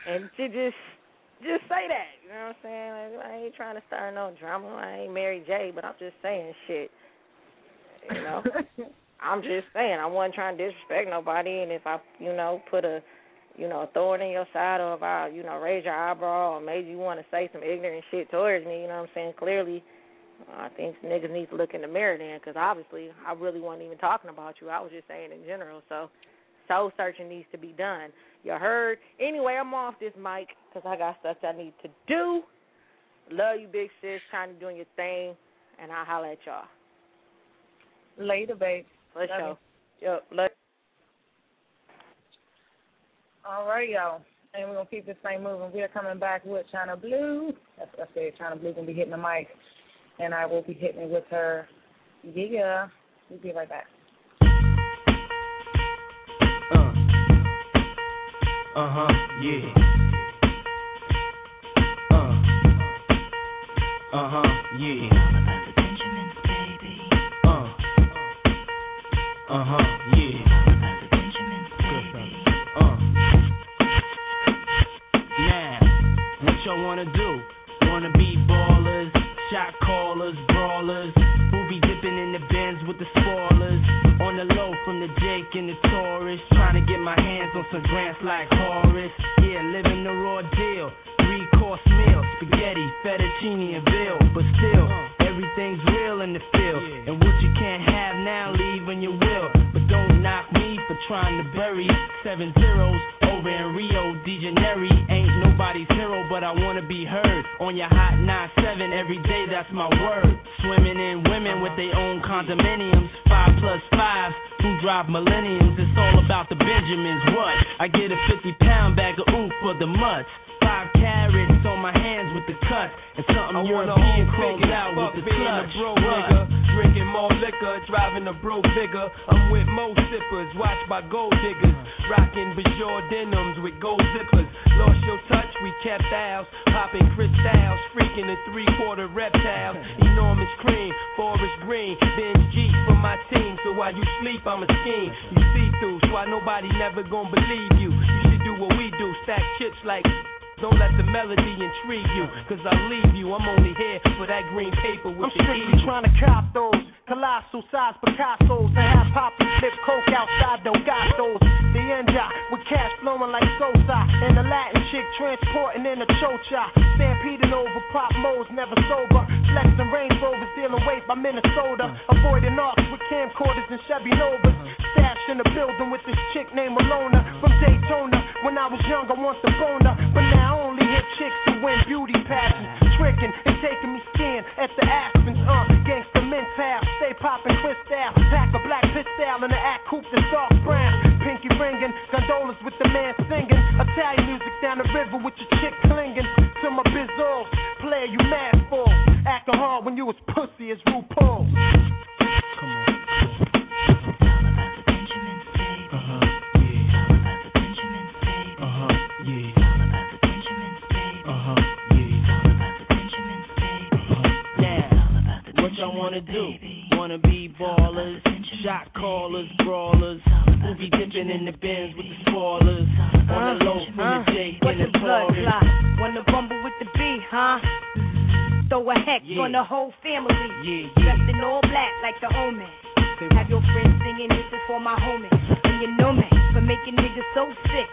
And to just just say that. You know what I'm saying? Like, I ain't trying to start no drama. I ain't Mary J, but I'm just saying shit. You know? I'm just saying I wasn't trying to disrespect nobody and if I, you know, put a you know, a thorn in your side or if I, you know, raise your eyebrow or made you want to say some ignorant shit towards me, you know what I'm saying? Clearly, I think niggas need to look in the mirror then because obviously I really wasn't even talking about you. I was just saying in general. So soul searching needs to be done. You heard? Anyway, I'm off this mic because I got stuff I need to do. Love you, big sis. Trying to doing your thing, and I'll holler at y'all. Later, babe. Let's Love go. Yo, let. All right, y'all. And we're going to keep this thing moving. We are coming back with Chyna Blue. That's what I said. Chyna Blue going to be hitting the mic. And I will be hitting it with her. Yeah. We'll be right back. Uh huh, yeah. Uh. Uh huh, yeah. Uh huh, yeah. Uh. Now, what y'all wanna do? Wanna be ballers, shot callers, brawlers, who be dipping in the bins with the spoilers. On the low from the Jake and the Taurus, trying to get my hands on some grants like Horace. Yeah, living the raw deal. Three course meal, spaghetti, fettuccine, and veal. But still, everything's real in the field. And what you can't have now, when you will. But don't knock me for trying to bury seven zeros over in Rio de Janeiro. Ain't nobody's hero, but I wanna be heard on your hot 9-7 every day. That's my word. Swimming in women with their own condominiums, five plus fives who drive millenniums. It's all about the Benjamins. What? I get a 50 pound bag of oof for the mutts. Five carats on my hands with the cuts, and something I European chromed out with the being clutch. a broke nigga, drinking more liquor, driving a broke figure. I'm with mo sippers, watched by gold diggers, rocking Bajor denims with gold zippers. Lost your touch, we kept ours, popping crystals, freaking the three quarter reptiles. Enormous cream, forest green, binge G for my team. So while you sleep, I'm a scheme. You see through, so why nobody never gonna believe you. You should do what we do, stack chips like. Don't let the melody intrigue you, cause I leave you. I'm only here for that green paper with I'm the strictly trying to cop those colossal size Picasso's and have Poppy flip coke outside Del Gatos. The Enja with cash flowing like Sosa and the Latin chick transporting in a chocha. Stampeding over pop modes, never sober. Flexing Range Rovers, dealing weight by Minnesota. Avoiding arcs with camcorders and Chevy Novas. Stashed in the building with this chick named Malona from Daytona. When I was young, I want the boner, but now I only hit chicks who win beauty pageants. Tricking and taking me skiing at the Aspens, uh, gangsta mental. Stay popping crystal, pack a black pistol in the act coupe dark brown. Pinky ringing, gondolas with the man singing. Italian music down the river with your chick clinging to my bizzles. Player, you mad for acting hard when you was pussy as RuPaul. Now, what y'all wanna do? Wanna be ballers, shot callers, brawlers. Who be dipping in the bins with the spoilers. On the low from the J in the Taurus. Wanna rumble with the B, huh? Throw a hex Yeah. on the whole family. Yeah, Dressed in all black like the omen. Have your friends singing this is for my homie. And you know me for making niggas so sick.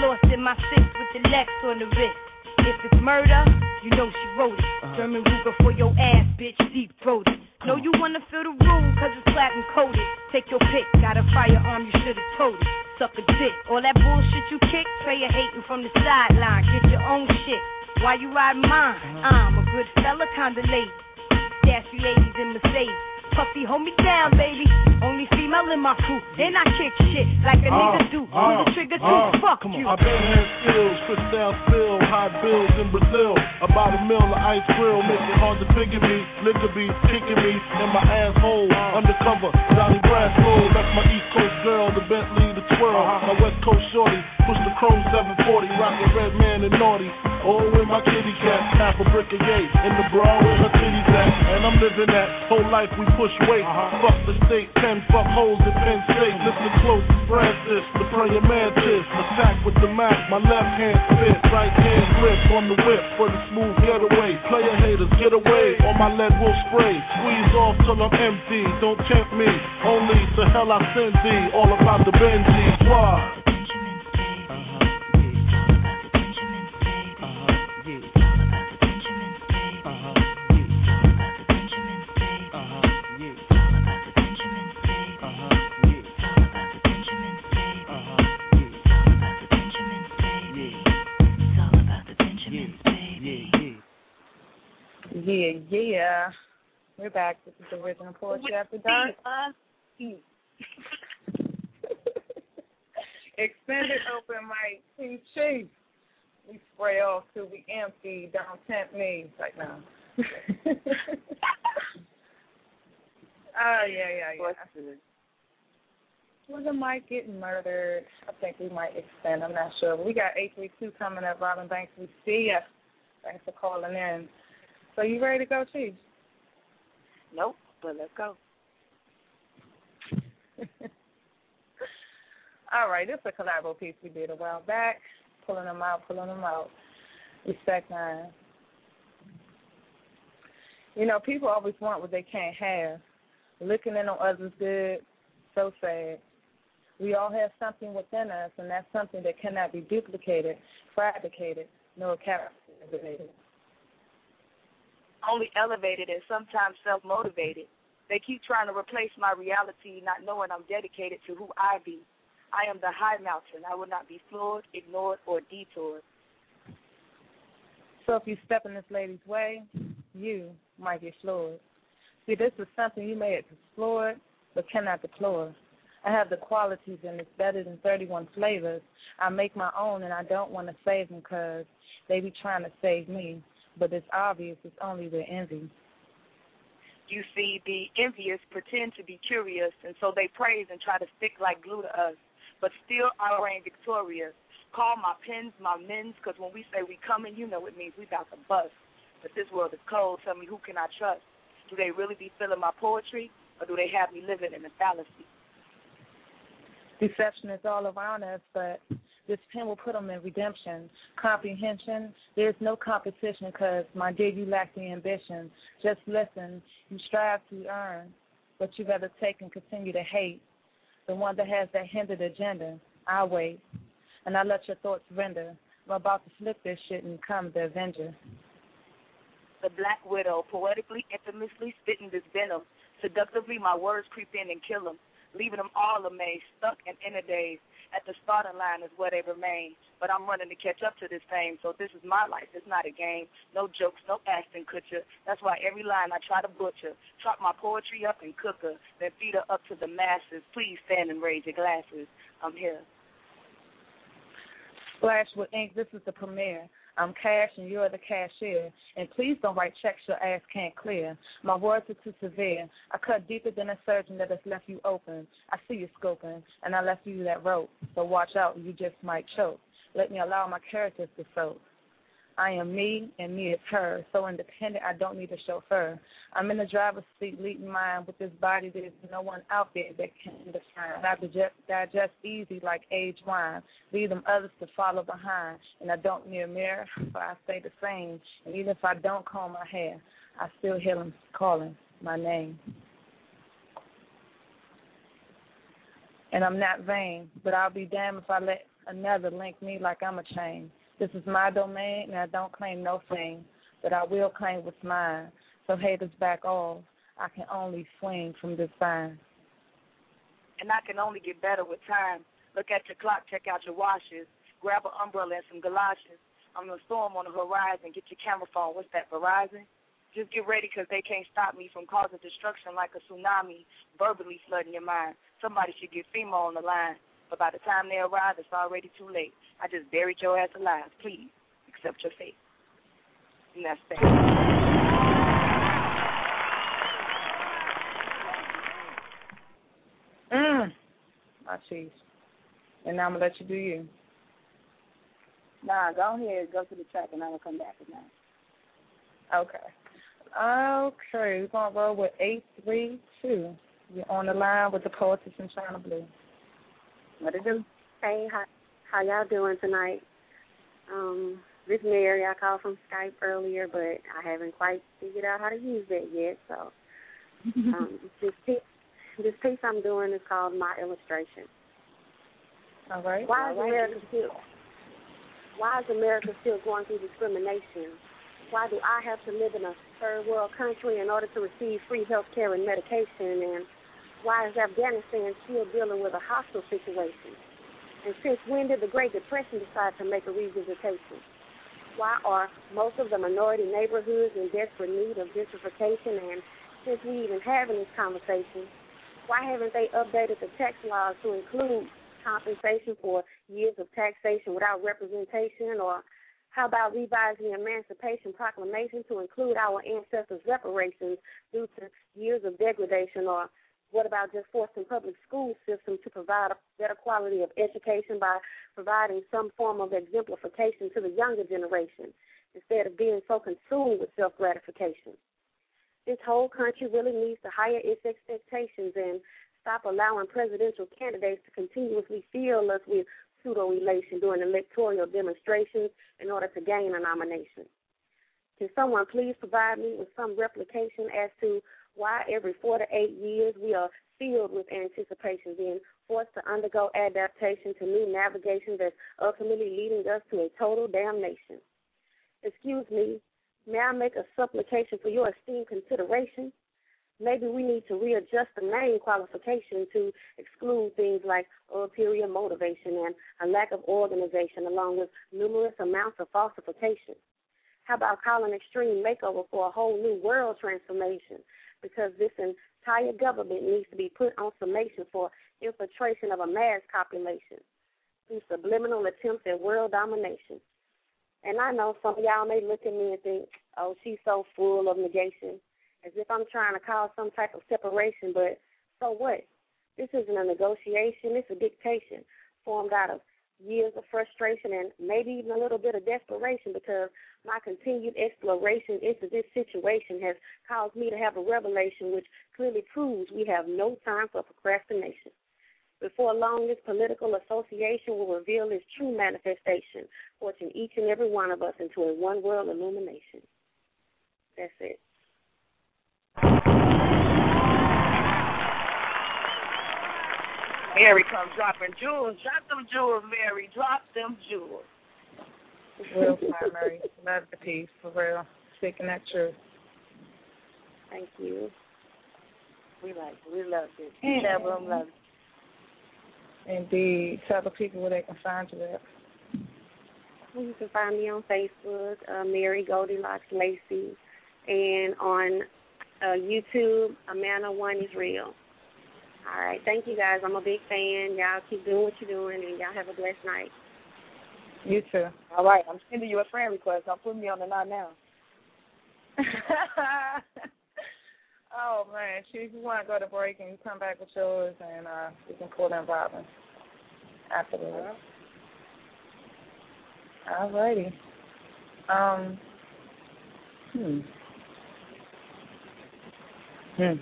Lost in my six with the Lex on the wrist. If it's murder, you know she wrote it. Uh-huh. German Ruger for your ass, bitch, deep throated. Know you wanna feel the room, cause it's platinum coated. Take your pick, got a firearm, you should've told it. Suck a dick. All that bullshit you kick, player hating from the sideline. Get your own shit. Why you riding mine? I'm a good fella, kinda lady. Dash 380s in Mercedes. Puffy, hold me down, baby. Only female in my crew. Then I kick shit like a oh, nigga do. Oh, Pull the trigger too. Oh. Fuck you. I've been had skills, crystal spill, high bills in Brazil. About a mill of ice grill, make it hard to figure me. Liquor be kicking me in my asshole. Undercover, Donnie Brasco. That's my East Coast girl, the Bentley, the twirl. My West Coast shorty, push the chrome 740, rockin' red man and naughty. Oh, with my kitty cat, half a brick of yay. In the bra with her titties at. And I'm living that whole life we push weight. Uh-huh. Fuck the state, ten fuck holes in Penn State. Listen close, Francis, the prayer mantis. Attack with the Mac, my left hand spit, right hand grip on the whip for the smooth getaway. Player haters, get away, my lead will spray. Squeeze off till I'm empty, don't tempt me. Only to hell I send thee, all about the Benjis. Why? Yeah, yeah. We're back. This is the original poetry after dark. Extended open mic, Chief Chief. We spray off till we empty. Don't tempt me. Right now. Oh yeah, yeah, yeah. Was the mic getting murdered? I think we might extend. I'm not sure. But we got eight three two coming up. Robin Banks, we see ya. Thanks for calling in. So you ready to go, Chief? Nope, but let's go. All right, this is a collabo piece we did a while back. Pulling them out, pulling them out. Respect nine. You know, people always want what they can't have. Looking in on others good, so sad. We all have something within us, and that's something that cannot be duplicated, fabricated, nor captivated. Only elevated and sometimes self motivated. They keep trying to replace my reality, not knowing I'm dedicated to who I be. I am the high mountain. I will not be floored, ignored, or detoured. So if you step in this lady's way, you might get floored. See, this is something you may explore but cannot deplore. I have the qualities and it's better than 31 flavors. I make my own and I don't want to save them because they be trying to save me. But it's obvious it's only their envy. You see, the envious pretend to be curious, and so they praise and try to stick like glue to us. But still, I reign victorious. Call my pens my men's, because when we say we coming, you know it means we about to bust. But this world is cold. Tell me, who can I trust? Do they really be feeling my poetry, or do they have me living in a fallacy? Deception is all around us, but this pen will put them in redemption. Comprehension, there's no competition because, my dear, you lack the ambition. Just listen. You strive to earn, but you rather take and continue to hate. The one that has that hindered agenda, I wait, and I let your thoughts render. I'm about to flip this shit and come the avenger. The Black Widow, poetically, infamously spitting this venom. Seductively, my words creep in and kill them, leaving them all amazed, stuck and in a daze. At the starting line is where they remain. But I'm running to catch up to this fame, so this is my life. It's not a game. No jokes, no acting, Kutcher. That's why every line I try to butcher. Chop my poetry up and cook her, then feed her up to the masses. Please stand and raise your glasses. I'm here. Splash with ink, this is the premiere. I'm cash and you're the cashier. And please don't write checks your ass can't clear. My words are too severe. I cut deeper than a surgeon that has left you open. I see you scoping, and I left you that rope. So watch out, you just might choke. Let me allow my characters to soak. I am me and me is her. So independent, I don't need a chauffeur. I'm in the driver's seat leading mine with this body there's no one out there that can define. I digest, digest easy like aged wine. Leave them others to follow behind. And I don't need a mirror, so I stay the same. And even if I don't comb my hair, I still hear them calling my name. And I'm not vain, but I'll be damned if I let another link me like I'm a chain. This is my domain, and I don't claim no fame, but I will claim what's mine. So haters back off. I can only swing from this vine. And I can only get better with time. Look at your clock, check out your washes, grab an umbrella and some galoshes. I'm the storm on the horizon. Get your camera phone. What's that, Verizon? Just get ready 'cause they can't stop me from causing destruction like a tsunami, verbally flooding your mind. Somebody should get FEMA on the line. But by the time they arrive, it's already too late. I just buried your ass alive. Please accept your fate. And that's that. Mm. My cheese. And now I'm gonna let you do you. Nah, go ahead, go to the track, and I will come back with that. Okay. Okay, we're gonna roll with eight three two. You're on the line with D'Poetess in Chyna Blue. What it do? Hey, how how y'all doing tonight? Um, this is Mary. I called from Skype earlier, but I haven't quite figured out how to use that yet. So, um, this piece, this piece I'm doing is called My Illustration. All right. Why is All right. America still Why is America still going through discrimination? Why do I have to live in a third world country in order to receive free health care and medication? And why is Afghanistan still dealing with a hostile situation? And since when did the Great Depression decide to make a revisitation? Why are most of the minority neighborhoods in desperate need of gentrification? And since we even having this conversation, why haven't they updated the tax laws to include compensation for years of taxation without representation? Or how about revising the Emancipation Proclamation to include our ancestors' reparations due to years of degradation? Or what about just forcing public school systems to provide a better quality of education by providing some form of exemplification to the younger generation instead of being so consumed with self gratification? This whole country really needs to higher its expectations and stop allowing presidential candidates to continuously fill us with pseudo elation during electoral demonstrations in order to gain a nomination. Can someone please provide me with some replication as to why every four to eight years we are filled with anticipation, being forced to undergo adaptation to new navigation that's ultimately leading us to a total damnation? Excuse me, may I make a supplication for your esteemed consideration? Maybe we need to readjust the name qualification to exclude things like ulterior motivation and a lack of organization, along with numerous amounts of falsification. How about calling extreme makeover for a whole new world transformation? Because this entire government needs to be put on summation for infiltration of a mass population through subliminal attempts at world domination. And I know some of y'all may look at me and think, oh, she's so full of negation, as if I'm trying to cause some type of separation, but so what? This isn't a negotiation, it's a dictation formed out of years of frustration and maybe even a little bit of desperation because my continued exploration into this situation has caused me to have a revelation which clearly proves we have no time for procrastination. Before long, this political association will reveal its true manifestation, forcing each and every one of us into a one world illumination. That's it. Mary comes dropping jewels. Drop them jewels, Mary. Drop them jewels. Real primary. Love the piece, for real. Speaking that truth. Thank you. We like it. We love it. Yeah. Several of love it. Indeed. Tell the people where they can find you at. Well, you can find me on Facebook, uh, Mary Goldilocks Lacey, and on uh, YouTube, Amanda One is Real. All right, thank you guys. I'm a big fan. Y'all keep doing what you're doing, and y'all have a blessed night. You too. All right, I'm sending you a friend request. Don't put me on the line now. oh man, Chief, you want to go to break and come back with yours, and uh, we can pull in Robin afterwards. All righty. Um. Hmm. Hmm.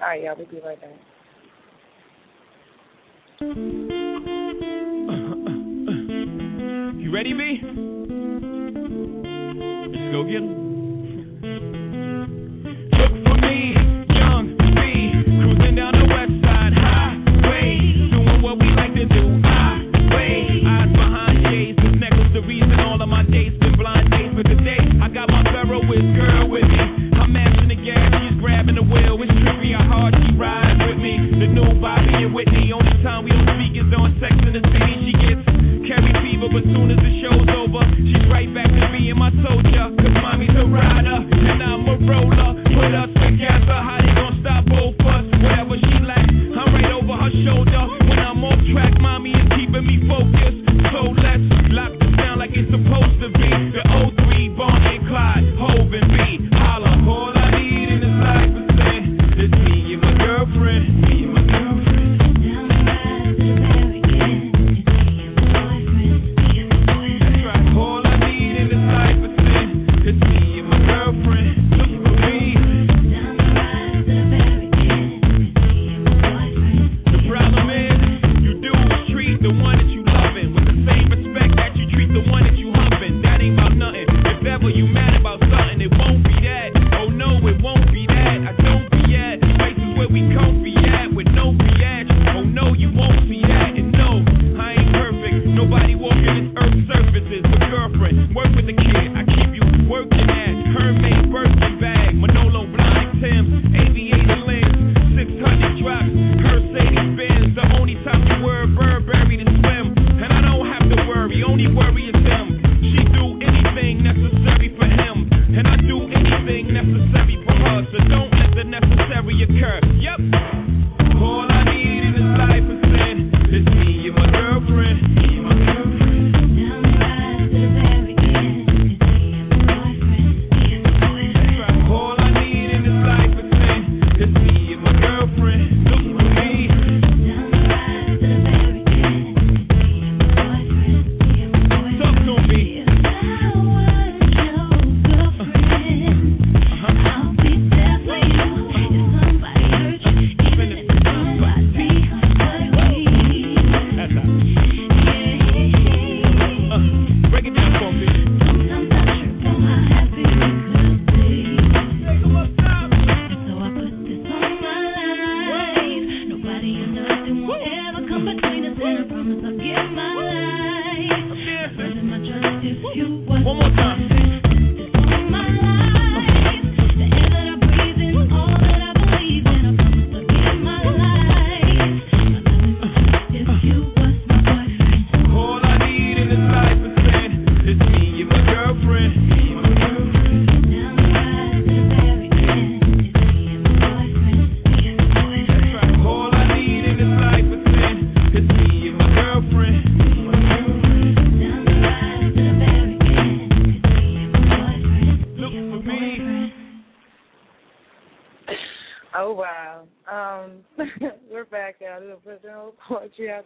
All right, y'all. We'll be right back. You ready, B? Let's go get 'em. Look for me, young B, cruising down the west side highway, doing what we like to do. Highway, eyes behind shades, this necklace the reason all of my been blind. But today I got my girl with grabbing the wheel. It's trippy how hard she rides with me. The new Bobby and Whitney. Only time we don't speak is on Sex in the City. She gets Carrie fever, but soon as the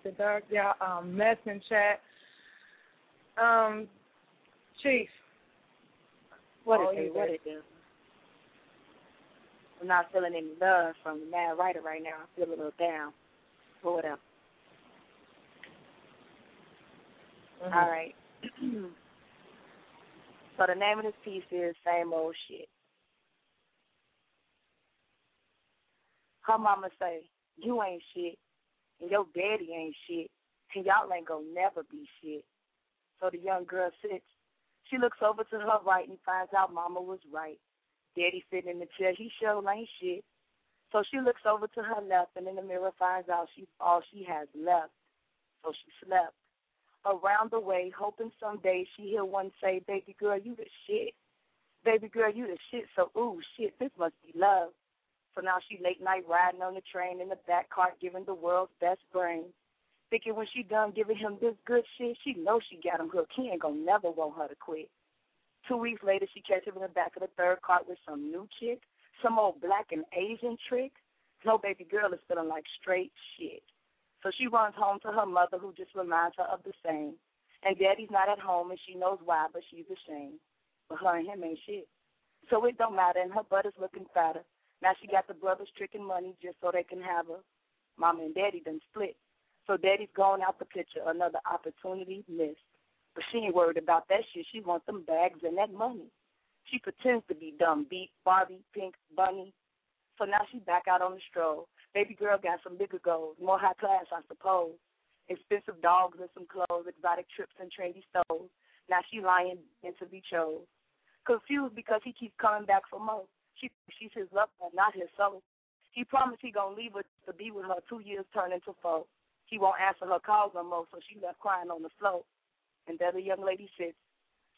after dark. Y'all um mess and chat. Um, Chief. What all it do? you, What baby. it do? I'm not feeling any love from the mad writer right now. I feel a little down. But whatever. Mhm. All right. so the name of this piece is Same Old Shit. Her mama say, You ain't shit, and your daddy ain't shit, and y'all ain't gonna never be shit. So the young girl sits. She looks over to her right and finds out mama was right. Daddy sitting in the chair, he sure ain't shit. So she looks over to her left and in the mirror finds out she's all she has left. So she slept. Around the way, hoping someday she hear one say, Baby girl, you the shit. Baby girl, you the shit. So ooh shit, this must be love. So now she late night riding on the train in the back cart giving the world's best brain. Thinking when she done giving him this good shit, she knows she got him hooked. He ain't gonna never want her to quit. Two weeks later, she catch him in the back of the third cart with some new chick, some old black and Asian trick. No baby girl is feeling like straight shit. So she runs home to her mother, who just reminds her of the same. And daddy's not at home and she knows why, but she's ashamed. But her and him ain't shit. So it don't matter and her butt is looking fatter. Now she got the brothers tricking money just so they can have her. Mama and daddy done split. So daddy's going out the picture, another opportunity missed. But she ain't worried about that shit. She wants them bags and that money. She pretends to be dumb, beat Barbie, Pink, Bunny. So now she back out on the stroll. Baby girl got some bigger goals, more high class, I suppose. Expensive dogs and some clothes, exotic trips and trendy stoves. Now she lying into be chose. Confused because he keeps coming back for more. She she's his love, not his soul. He promised he gonna leave her to be with her. Two years turned into four. He won't answer her calls no more, so she left crying on the floor. And there the young lady sits.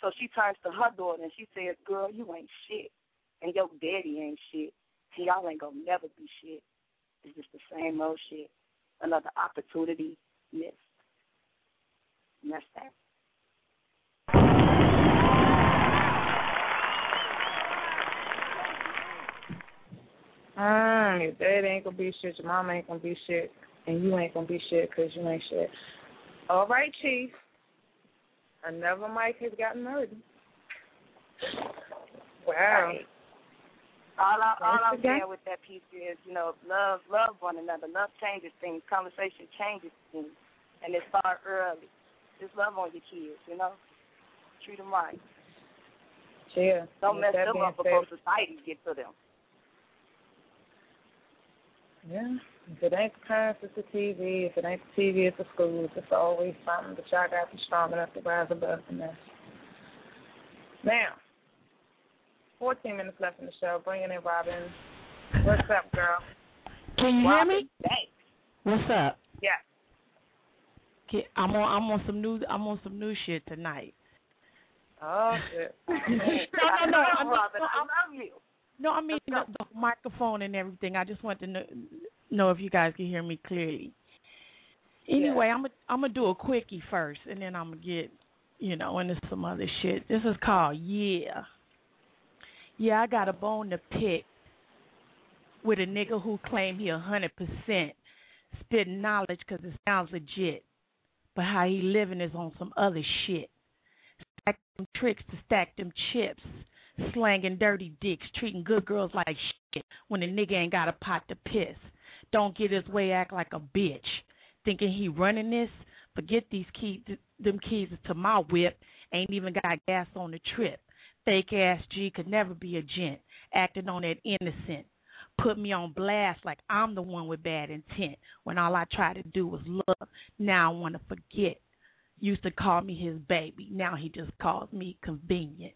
So she turns to her daughter and she says, Girl, you ain't shit. And your daddy ain't shit. And y'all ain't gonna never be shit. It's just the same old shit. Another opportunity missed. And that's that. Your dad ain't gonna be shit, your mom ain't gonna be shit, and you ain't gonna be shit 'cause you ain't shit. All right, Chief. Another mic has gotten murdered. Wow. Right. All, I, all I'm saying with that piece is, you know, love, love one another. Love changes things. Conversation changes things, and it start early. Just love on your kids, you know. Treat them right. Yeah. Don't mess them up before society get to them. Yeah. If it ain't the parents, it's the TV. If it ain't the TV, it's the schools. It's always something. But y'all got to be strong enough to rise above the mess. Now, 14 minutes left in the show. Bringing in Robin. What's up, girl? Can you hear me? Thanks. What's up? Yeah. Can- I'm on. I'm on some new. I'm on some new shit tonight. Oh, shit. no, no, no. I mean, Robin, no, I I'm- love you. No, I mean the, the microphone and everything. I just want to know, know if you guys can hear me clearly. Anyway, I'm gonna I'm gonna do a quickie first, and then I'm gonna get you know into some other shit. This is called Yeah. Yeah, I got a bone to pick with a nigga who claim he a hundred percent spitting knowledge 'cause it sounds legit, but how he living is on some other shit. Stack them tricks to stack them chips slanging dirty dicks, treating good girls like shit when the nigga ain't got a pot to piss. Don't get his way, act like a bitch. Thinking he running this? Forget these keys, them keys is to my whip. Ain't even got gas on the trip. Fake ass G could never be a gent, acting on that innocent. Put me on blast like I'm the one with bad intent when all I try to do was love. Now I want to forget. Used to call me his baby. Now he just calls me convenient.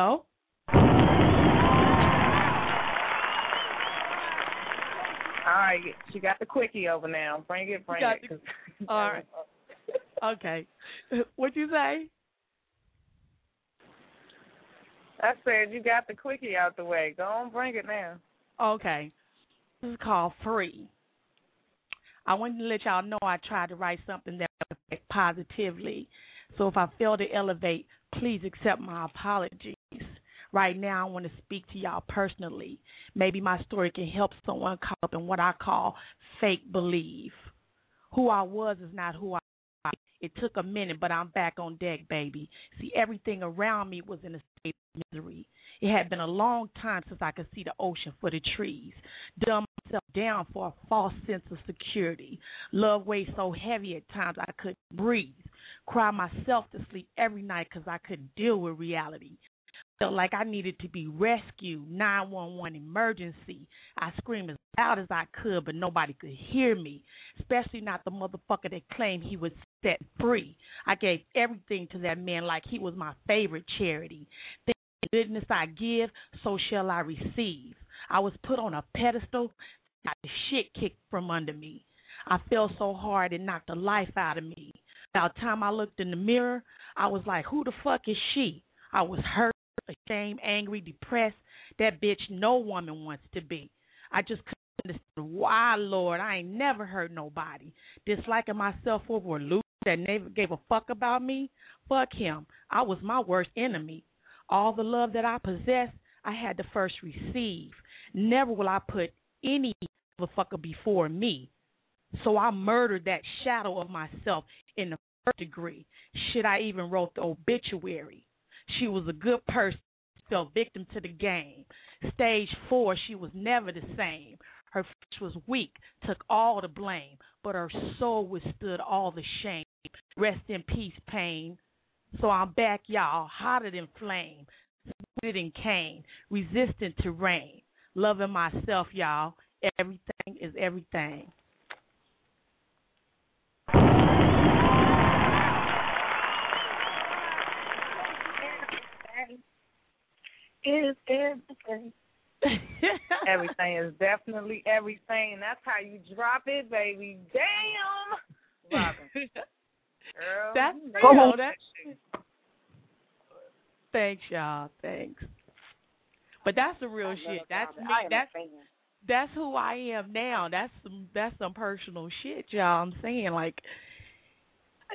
Hello? All right, she got the quickie over now. Bring it, bring it. the- All right. Okay. What'd you say? I said you got the quickie out the way. Go on, bring it now. Okay. This is called Free. I wanted to let y'all know I tried to write something that would affect positively. So if I fail to elevate, please accept my apologies. Right now, I want to speak to y'all personally. Maybe my story can help someone caught up in what I call fake believe. Who I was is not who I am. It took a minute, but I'm back on deck, baby. See, everything around me was in a state of misery. It had been a long time since I could see the ocean for the trees. Dumb myself down for a false sense of security. Love weighed so heavy at times I couldn't breathe. Cry myself to sleep every night because I couldn't deal with reality. Felt like I needed to be rescued. 911 emergency. I screamed as loud as I could, but nobody could hear me, especially not the motherfucker that claimed he was set free. I gave everything to that man like he was my favorite charity. The goodness I give, so shall I receive. I was put on a pedestal, got the shit kicked from under me. I fell so hard it knocked the life out of me. By the time I looked in the mirror, I was like, who the fuck is she? I was hurt, ashamed, angry, depressed. That bitch no woman wants to be. I just couldn't understand why, Lord. I ain't never hurt nobody. Disliking myself over a loser that never gave a fuck about me. Fuck him. I was my worst enemy. All the love that I possessed, I had to first receive. Never will I put any motherfucker before me. So I murdered that shadow of myself in the first degree. Should I even wrote the obituary? She was a good person, fell victim to the game. Stage four, she was never the same. Her flesh was weak, took all the blame, but her soul withstood all the shame. Rest in peace, pain. So I'm back, y'all, hotter than flame, sweeter than cane, resistant to rain, loving myself, y'all. Everything is everything. Is everything. everything is definitely everything. That's how you drop it, baby. Damn, Robin. Girl, That's you real. nailed That's Thanks, y'all. Thanks. But that's the real I shit. That's me. I am a That's that's who I am now. That's some that's some personal shit, y'all. I'm saying like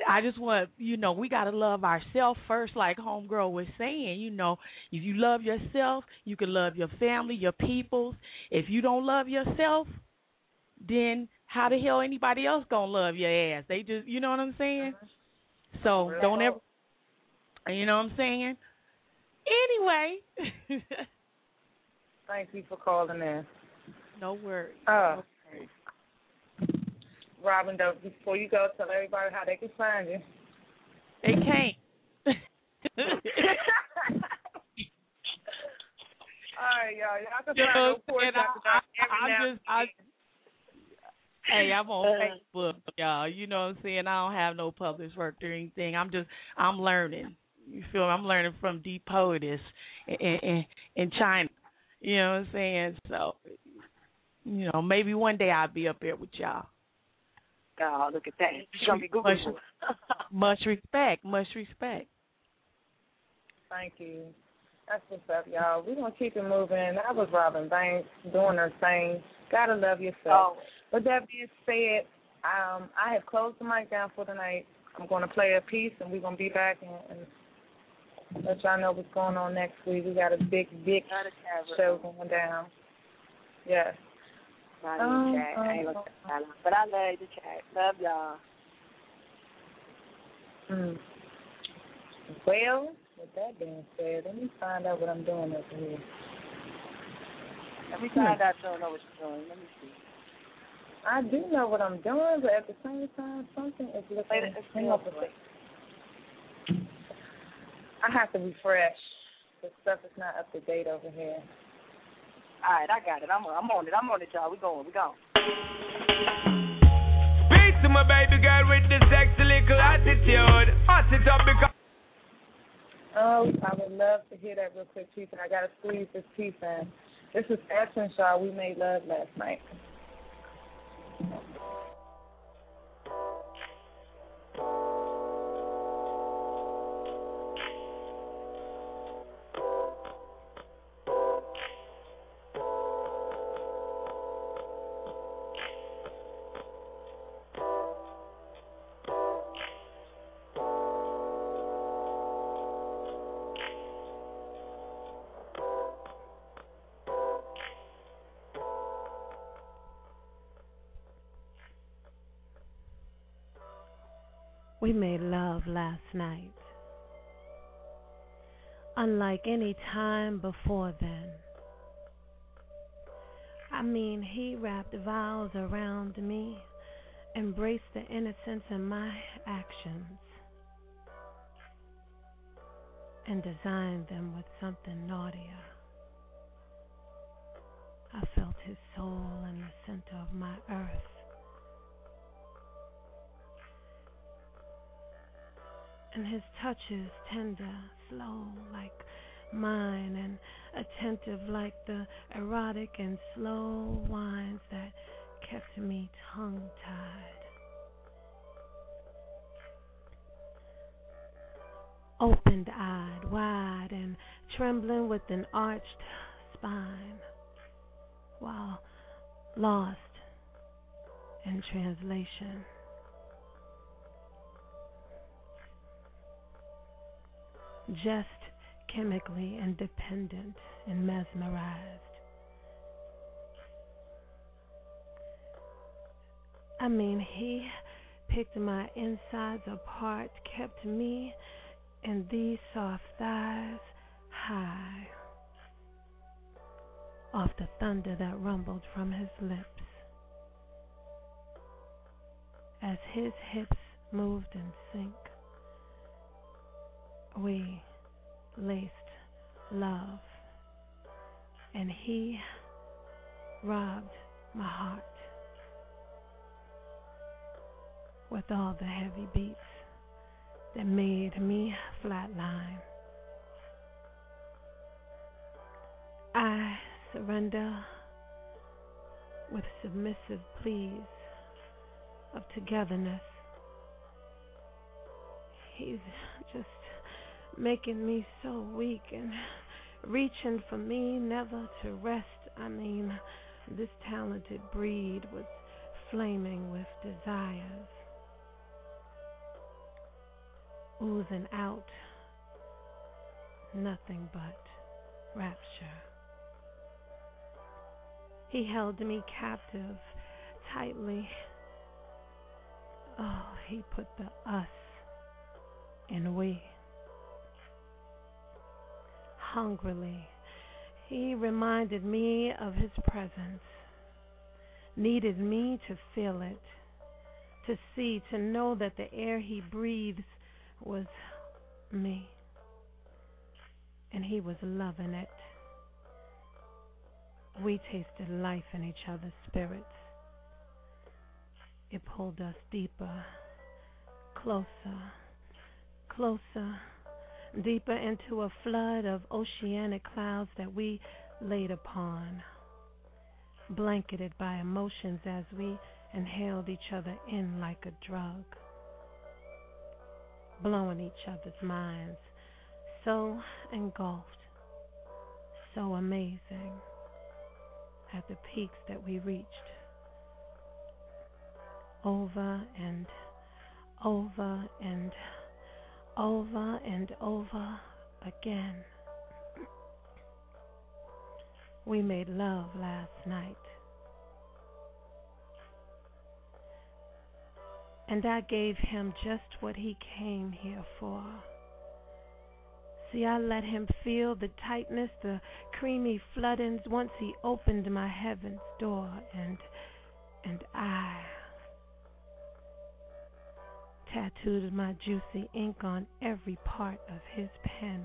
I just want you know we gotta love ourselves first, like homegirl was saying. You know, if you love yourself, you can love your family, your peoples. If you don't love yourself, then how the hell anybody else gonna love your ass? They just you know what I'm saying. So don't ever, you know what I'm saying. Anyway, Thank you for calling in. no worries. Uh, Robin, though, before you go, tell everybody how they can find you. They can't. All right, y'all. Y'all can find no porch and after I, dark I, every I now just, I, hey, I'm on Uh. Facebook, y'all. You know what I'm saying? I don't have no published work or anything. I'm just, I'm learning. You feel me? I'm learning from deep poetess in, in, in Chyna. You know what I'm saying? So, you know, maybe one day I'll be up there with y'all. Oh, look at that. She's gonna be Google. Much, much respect, much respect. Thank you. That's what's up, y'all. We're going to keep it moving. That was Robin Banks doing her thing. Gotta love yourself. Oh. With that being said, um, I have closed the mic down for tonight. I'm going to play a piece, and we're going to be back and, and let y'all know what's going on next week. We got a big, big show going down. Yes. I Um, need chat. I ain't looking at that, but I love the chat. Love y'all. Mm. Well, with that being said, let me find out what I'm doing over here. Let me Hmm. find out you don't know what you're doing. Let me see. I do know what I'm doing, but at the same time, something is looking. Wait, it's hang on for a second. I have to refresh. The stuff is not up to date over here. All right, I got it. I'm I'm on it. I'm on it, y'all. We going. We going. Peace to my baby girl with the sexy little attitude. Hot it up because. Oh, I would love to hear that real quick, Chief, and I gotta squeeze this piece in. This is Ashton Shaw. We made love last night. We made love last night. Unlike any time before then. I mean, he wrapped vows around me, embraced the innocence in my actions, and designed them with something naughtier. I felt his soul in the center of my earth. And his touches tender, slow like mine, and attentive like the erotic and slow wines that kept me tongue tied. Opened eyed, wide, and trembling with an arched spine, while lost in translation. Just chemically independent and mesmerized. I mean, he picked my insides apart, kept me and these soft thighs high off the thunder that rumbled from his lips. As his hips moved in sync, we laced love, and he robbed my heart with all the heavy beats that made me flatline. I surrender with submissive pleas of togetherness. He's just making me so weak and reaching for me never to rest. I mean, this talented breed was flaming with desires, oozing out nothing but rapture. He held me captive tightly. Oh, he put the us in we. Hungrily, he reminded me of his presence, needed me to feel it, to see, to know that the air he breathes was me. And he was loving it. We tasted life in each other's spirits. It pulled us deeper, closer, closer, deeper into a flood of oceanic clouds that we laid upon, blanketed by emotions as we inhaled each other in like a drug, blowing each other's minds, so engulfed, so amazing at the peaks that we reached over and over and over and over again. We made love last night. And I gave him just what he came here for. See, I let him feel the tightness, the creamy floodings once he opened my heaven's door, and and I tattooed my juicy ink on every part of his pen.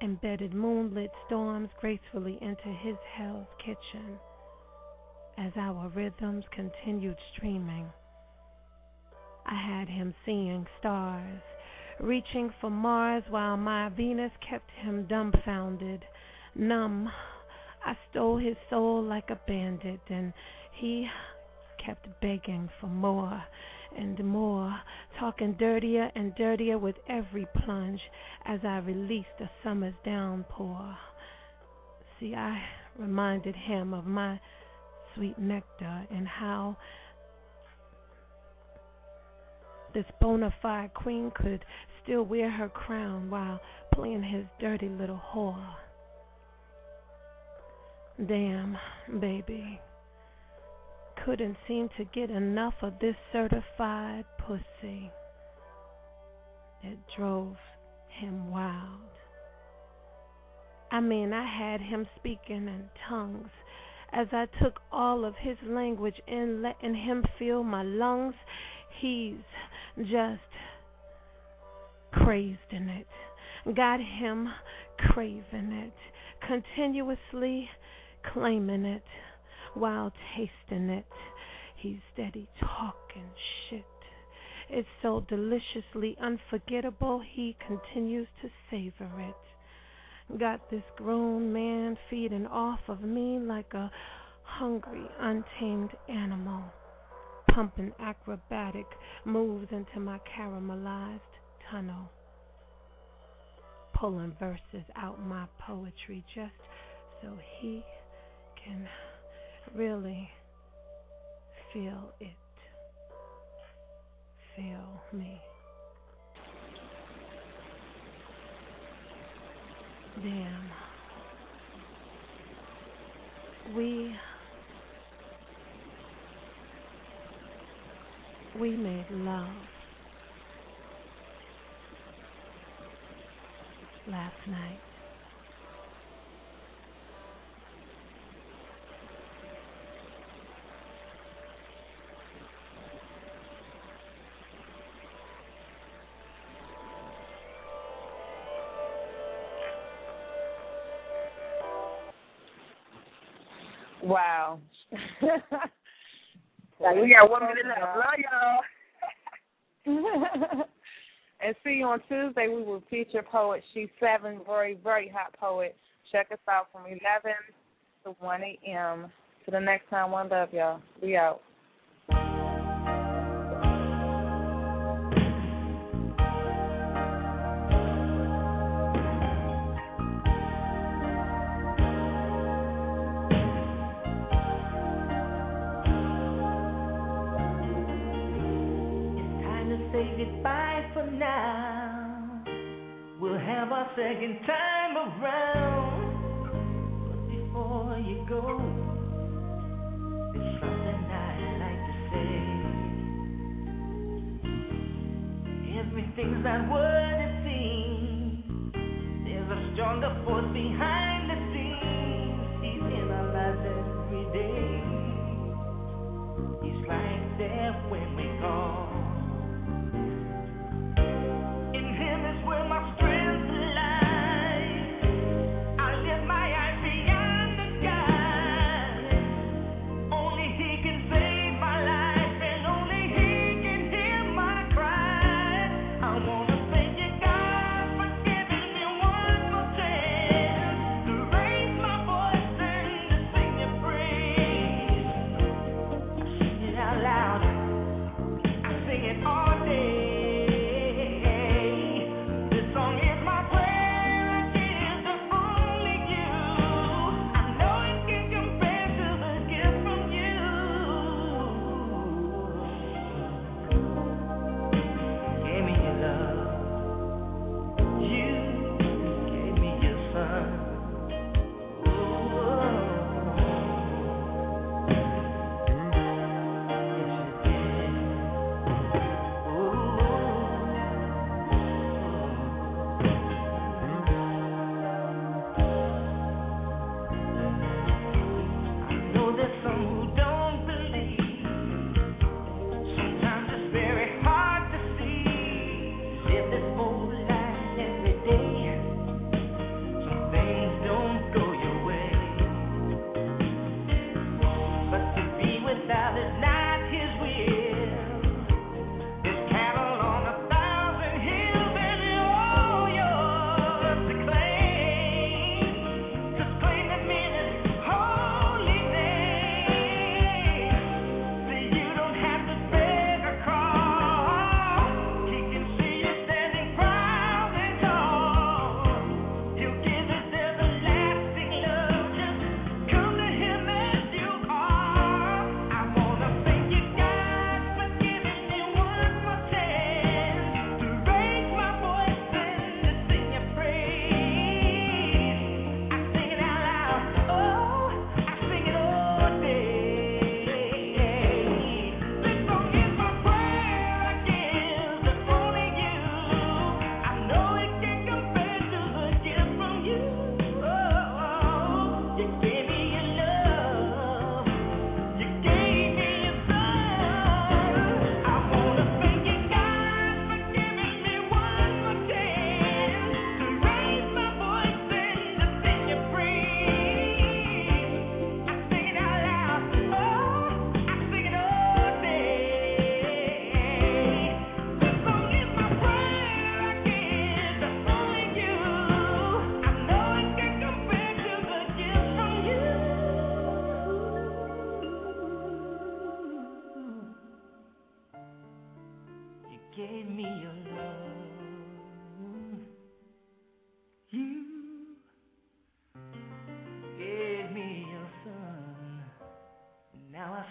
Embedded moonlit storms gracefully into his hell's kitchen as our rhythms continued streaming. I had him seeing stars, reaching for Mars while my Venus kept him dumbfounded, numb. I stole his soul like a bandit, and he kept begging for more and more, talking dirtier and dirtier with every plunge as I released a summer's downpour. See, I reminded him of my sweet nectar and how this bona fide queen could still wear her crown while playing his dirty little whore. Damn, baby. Couldn't seem to get enough of this certified pussy. It drove him wild. I mean, I had him speaking in tongues as I took all of his language in, letting him fill my lungs. He's just crazed in it. Got him craving it, continuously claiming it while tasting it. He's steady talking shit. It's so deliciously unforgettable, he continues to savor it. Got this grown man feeding off of me like a hungry, untamed animal pumping acrobatic moves into my caramelized tunnel, pulling verses out my poetry just so he can really feel it. Feel me. Damn. We we made love last night. Wow. like we got one minute left. Love y'all. and see you on Tuesday. We will feature poet. She's seven, very very hot poet. Check us out from eleven to one a.m. To the next time, one love y'all. We out. second time around. But before you go, there's something I'd like to say. Everything's not what it seems. There's a stronger force behind the scenes. He's in our lives every day. He's right there when we call.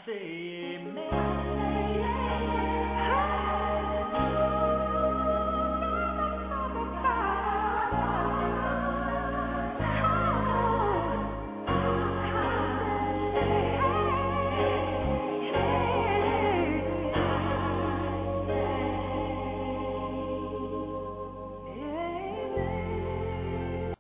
say